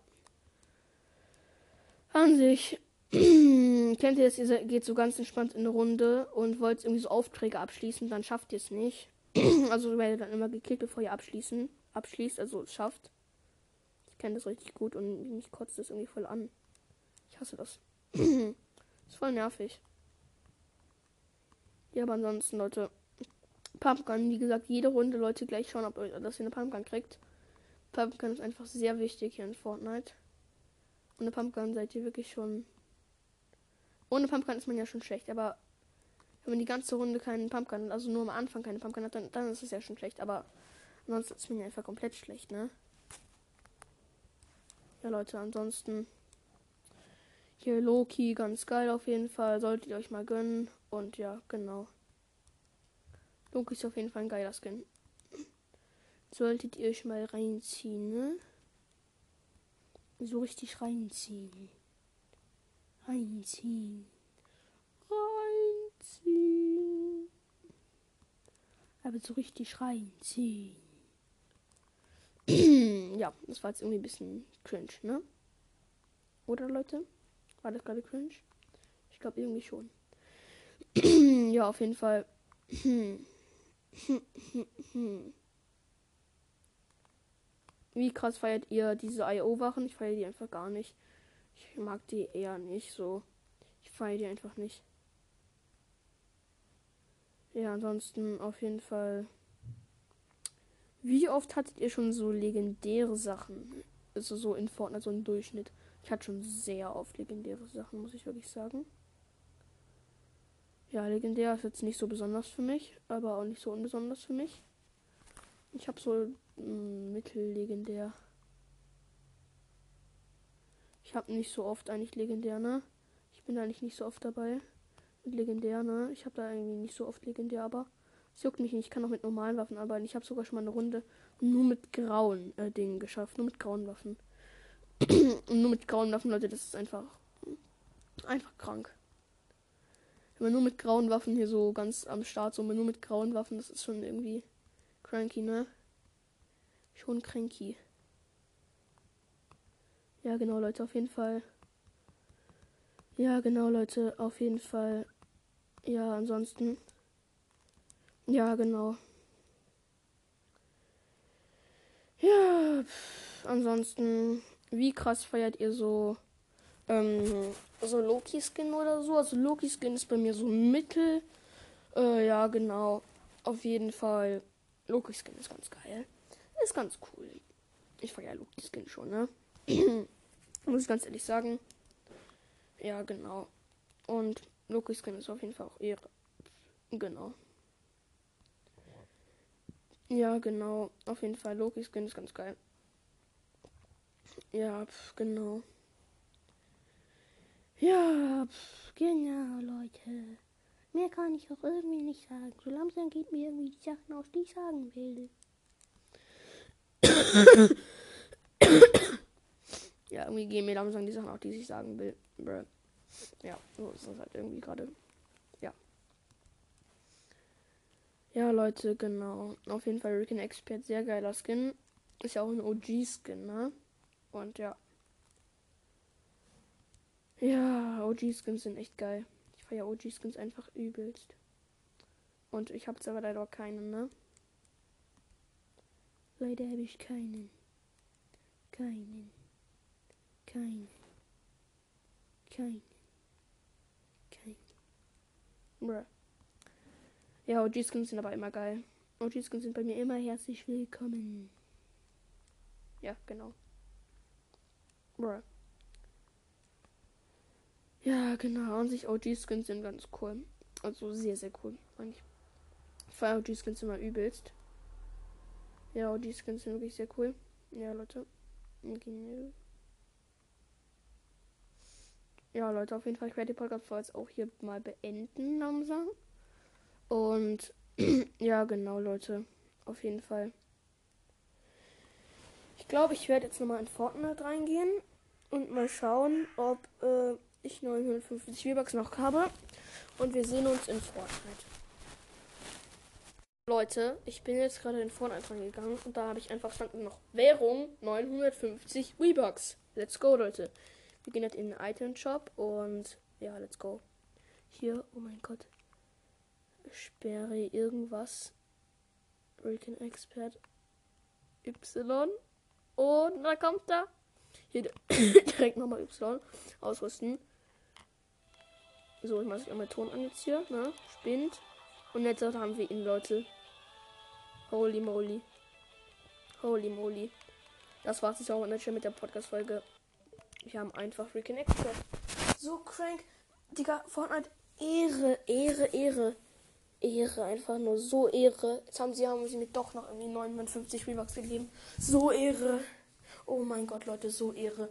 An sich, [clears throat] kennt ihr das, ihr geht so ganz entspannt in eine Runde und wollt irgendwie so Aufträge abschließen, dann schafft ihr es nicht. [clears throat] also werdet dann immer geklickt, bevor ihr abschließen, abschließt, also es schafft kenne das richtig gut und mich kotzt das irgendwie voll an. Ich hasse das. [clears throat] ist voll nervig. Ja, aber ansonsten, Leute, Pumpgun, wie gesagt, jede Runde, Leute, gleich schauen, ob ihr, dass ihr eine Pumpgun kriegt. Pumpgun ist einfach sehr wichtig hier in Fortnite. Ohne Pumpgun seid ihr wirklich schon. Ohne Pumpgun ist man ja schon schlecht, aber wenn man die ganze Runde keinen Pumpgun, also nur am Anfang keine Pumpgun hat, dann, dann ist es ja schon schlecht, aber ansonsten ist ja einfach komplett schlecht, ne? Ja, Leute, ansonsten hier Loki, ganz geil auf jeden Fall. Solltet ihr euch mal gönnen. Und ja, genau. Loki ist auf jeden Fall ein geiler Skin. Solltet ihr euch mal reinziehen, ne? So richtig reinziehen. Reinziehen. Reinziehen. Aber so richtig reinziehen. [clears throat] ja, das war jetzt irgendwie ein bisschen cringe, ne? Oder Leute? War das gerade cringe? Ich glaube irgendwie schon. [clears throat] ja, auf jeden Fall. [clears throat] Wie krass feiert ihr diese IO-Wachen? Ich feiere die einfach gar nicht. Ich mag die eher nicht so. Ich feiere die einfach nicht. Ja, ansonsten auf jeden Fall wie oft hattet ihr schon so legendäre Sachen? Also so in Fortnite, so im Durchschnitt. Ich hatte schon sehr oft legendäre Sachen, muss ich wirklich sagen. Ja, legendär ist jetzt nicht so besonders für mich, aber auch nicht so unbesonders für mich. Ich habe so mm, mittellegendär. Ich habe nicht so oft eigentlich legendär, ne? Ich bin eigentlich nicht so oft dabei legendär, ne? Ich habe da irgendwie nicht so oft legendär, aber es juckt mich nicht. Ich kann auch mit normalen Waffen arbeiten. Ich habe sogar schon mal eine Runde nur mit grauen äh, Dingen geschafft. Nur mit grauen Waffen. [clears throat] Nur mit grauen Waffen, Leute, das ist einfach. Einfach krank. Wenn man nur mit grauen Waffen hier so ganz am Start, so nur mit grauen Waffen, das ist schon irgendwie cranky, ne? Schon cranky. Ja, genau, Leute, auf jeden Fall. Ja, genau, Leute, auf jeden Fall. Ja, ansonsten. Ja, genau. Ja, pff, ansonsten, wie krass feiert ihr so, ähm, so Loki-Skin oder so? Also Loki-Skin ist bei mir so mittel. Äh, ja, genau. Auf jeden Fall. Loki-Skin ist ganz geil. Ist ganz cool. Ich feiere Loki-Skin schon, ne? [clears throat] Muss ich ganz ehrlich sagen. Ja, genau. Und Loki-Skin ist auf jeden Fall auch Ehre. Genau. Ja, genau. Auf jeden Fall. Loki Skin ist ganz geil. Ja, pf, genau. Ja, pf, genau, Leute. Mehr kann ich auch irgendwie nicht sagen. So langsam geht mir irgendwie die Sachen aus, die ich sagen will. [coughs] ja, irgendwie gehen mir langsam die Sachen auch, die ich sagen will. Bruh. Ja, so ist das halt irgendwie gerade. Ja. Ja, Leute, genau. Auf jeden Fall Ricken Expert, sehr geiler Skin. Ist ja auch ein OG-Skin, ne? Und ja. Ja, OG-Skins sind echt geil. Ich feiere OG-Skins einfach übelst. Und ich habe aber leider keinen, ne? Leider habe ich. Keinen. Keinen. Keinen. Keinen. Bruh. Ja, OG-Skins sind aber immer geil. OG-Skins sind bei mir immer herzlich willkommen. Ja, genau. Bruh. Ja, genau. An sich OG-Skins sind ganz cool. Also sehr, sehr cool. Eigentlich. Ich feiere OG-Skins immer übelst. Ja, OG-Skins sind wirklich sehr cool. Ja, Leute. Okay. Ja, Leute, auf jeden Fall. Ich werde die Podcast jetzt auch hier mal beenden langsam. Und [clears throat] ja, genau, Leute. Auf jeden Fall. Ich glaube, ich werde jetzt nochmal in Fortnite reingehen und mal schauen, ob äh, ich 950 V-Bucks noch habe. Und wir sehen uns in Fortnite. Leute, ich bin jetzt gerade in Fortnite reingegangen und da habe ich einfach standen noch Währung 950 V-Bucks. Let's go, Leute. Wir gehen jetzt in den Item Shop und ja, let's go. Hier, oh mein Gott. Sperre irgendwas. Breaking Expert Y. Und da kommt da. Hier [coughs] direkt nochmal Y ausrüsten. So, ich mache einmal Ton an jetzt hier. Ne? Spinnt. Und jetzt haben wir ihn, Leute. Holy moly. Holy moly. Das war's jetzt auch mit der Podcast-Folge. Wir haben einfach Freaking. So crank. Digga, Fortnite. Ehre, Ehre, Ehre. Ehre, einfach nur so Ehre. Jetzt haben sie, haben sie mir doch noch irgendwie 59 Rebucks gegeben. So Ehre. Oh mein Gott, Leute, so Ehre.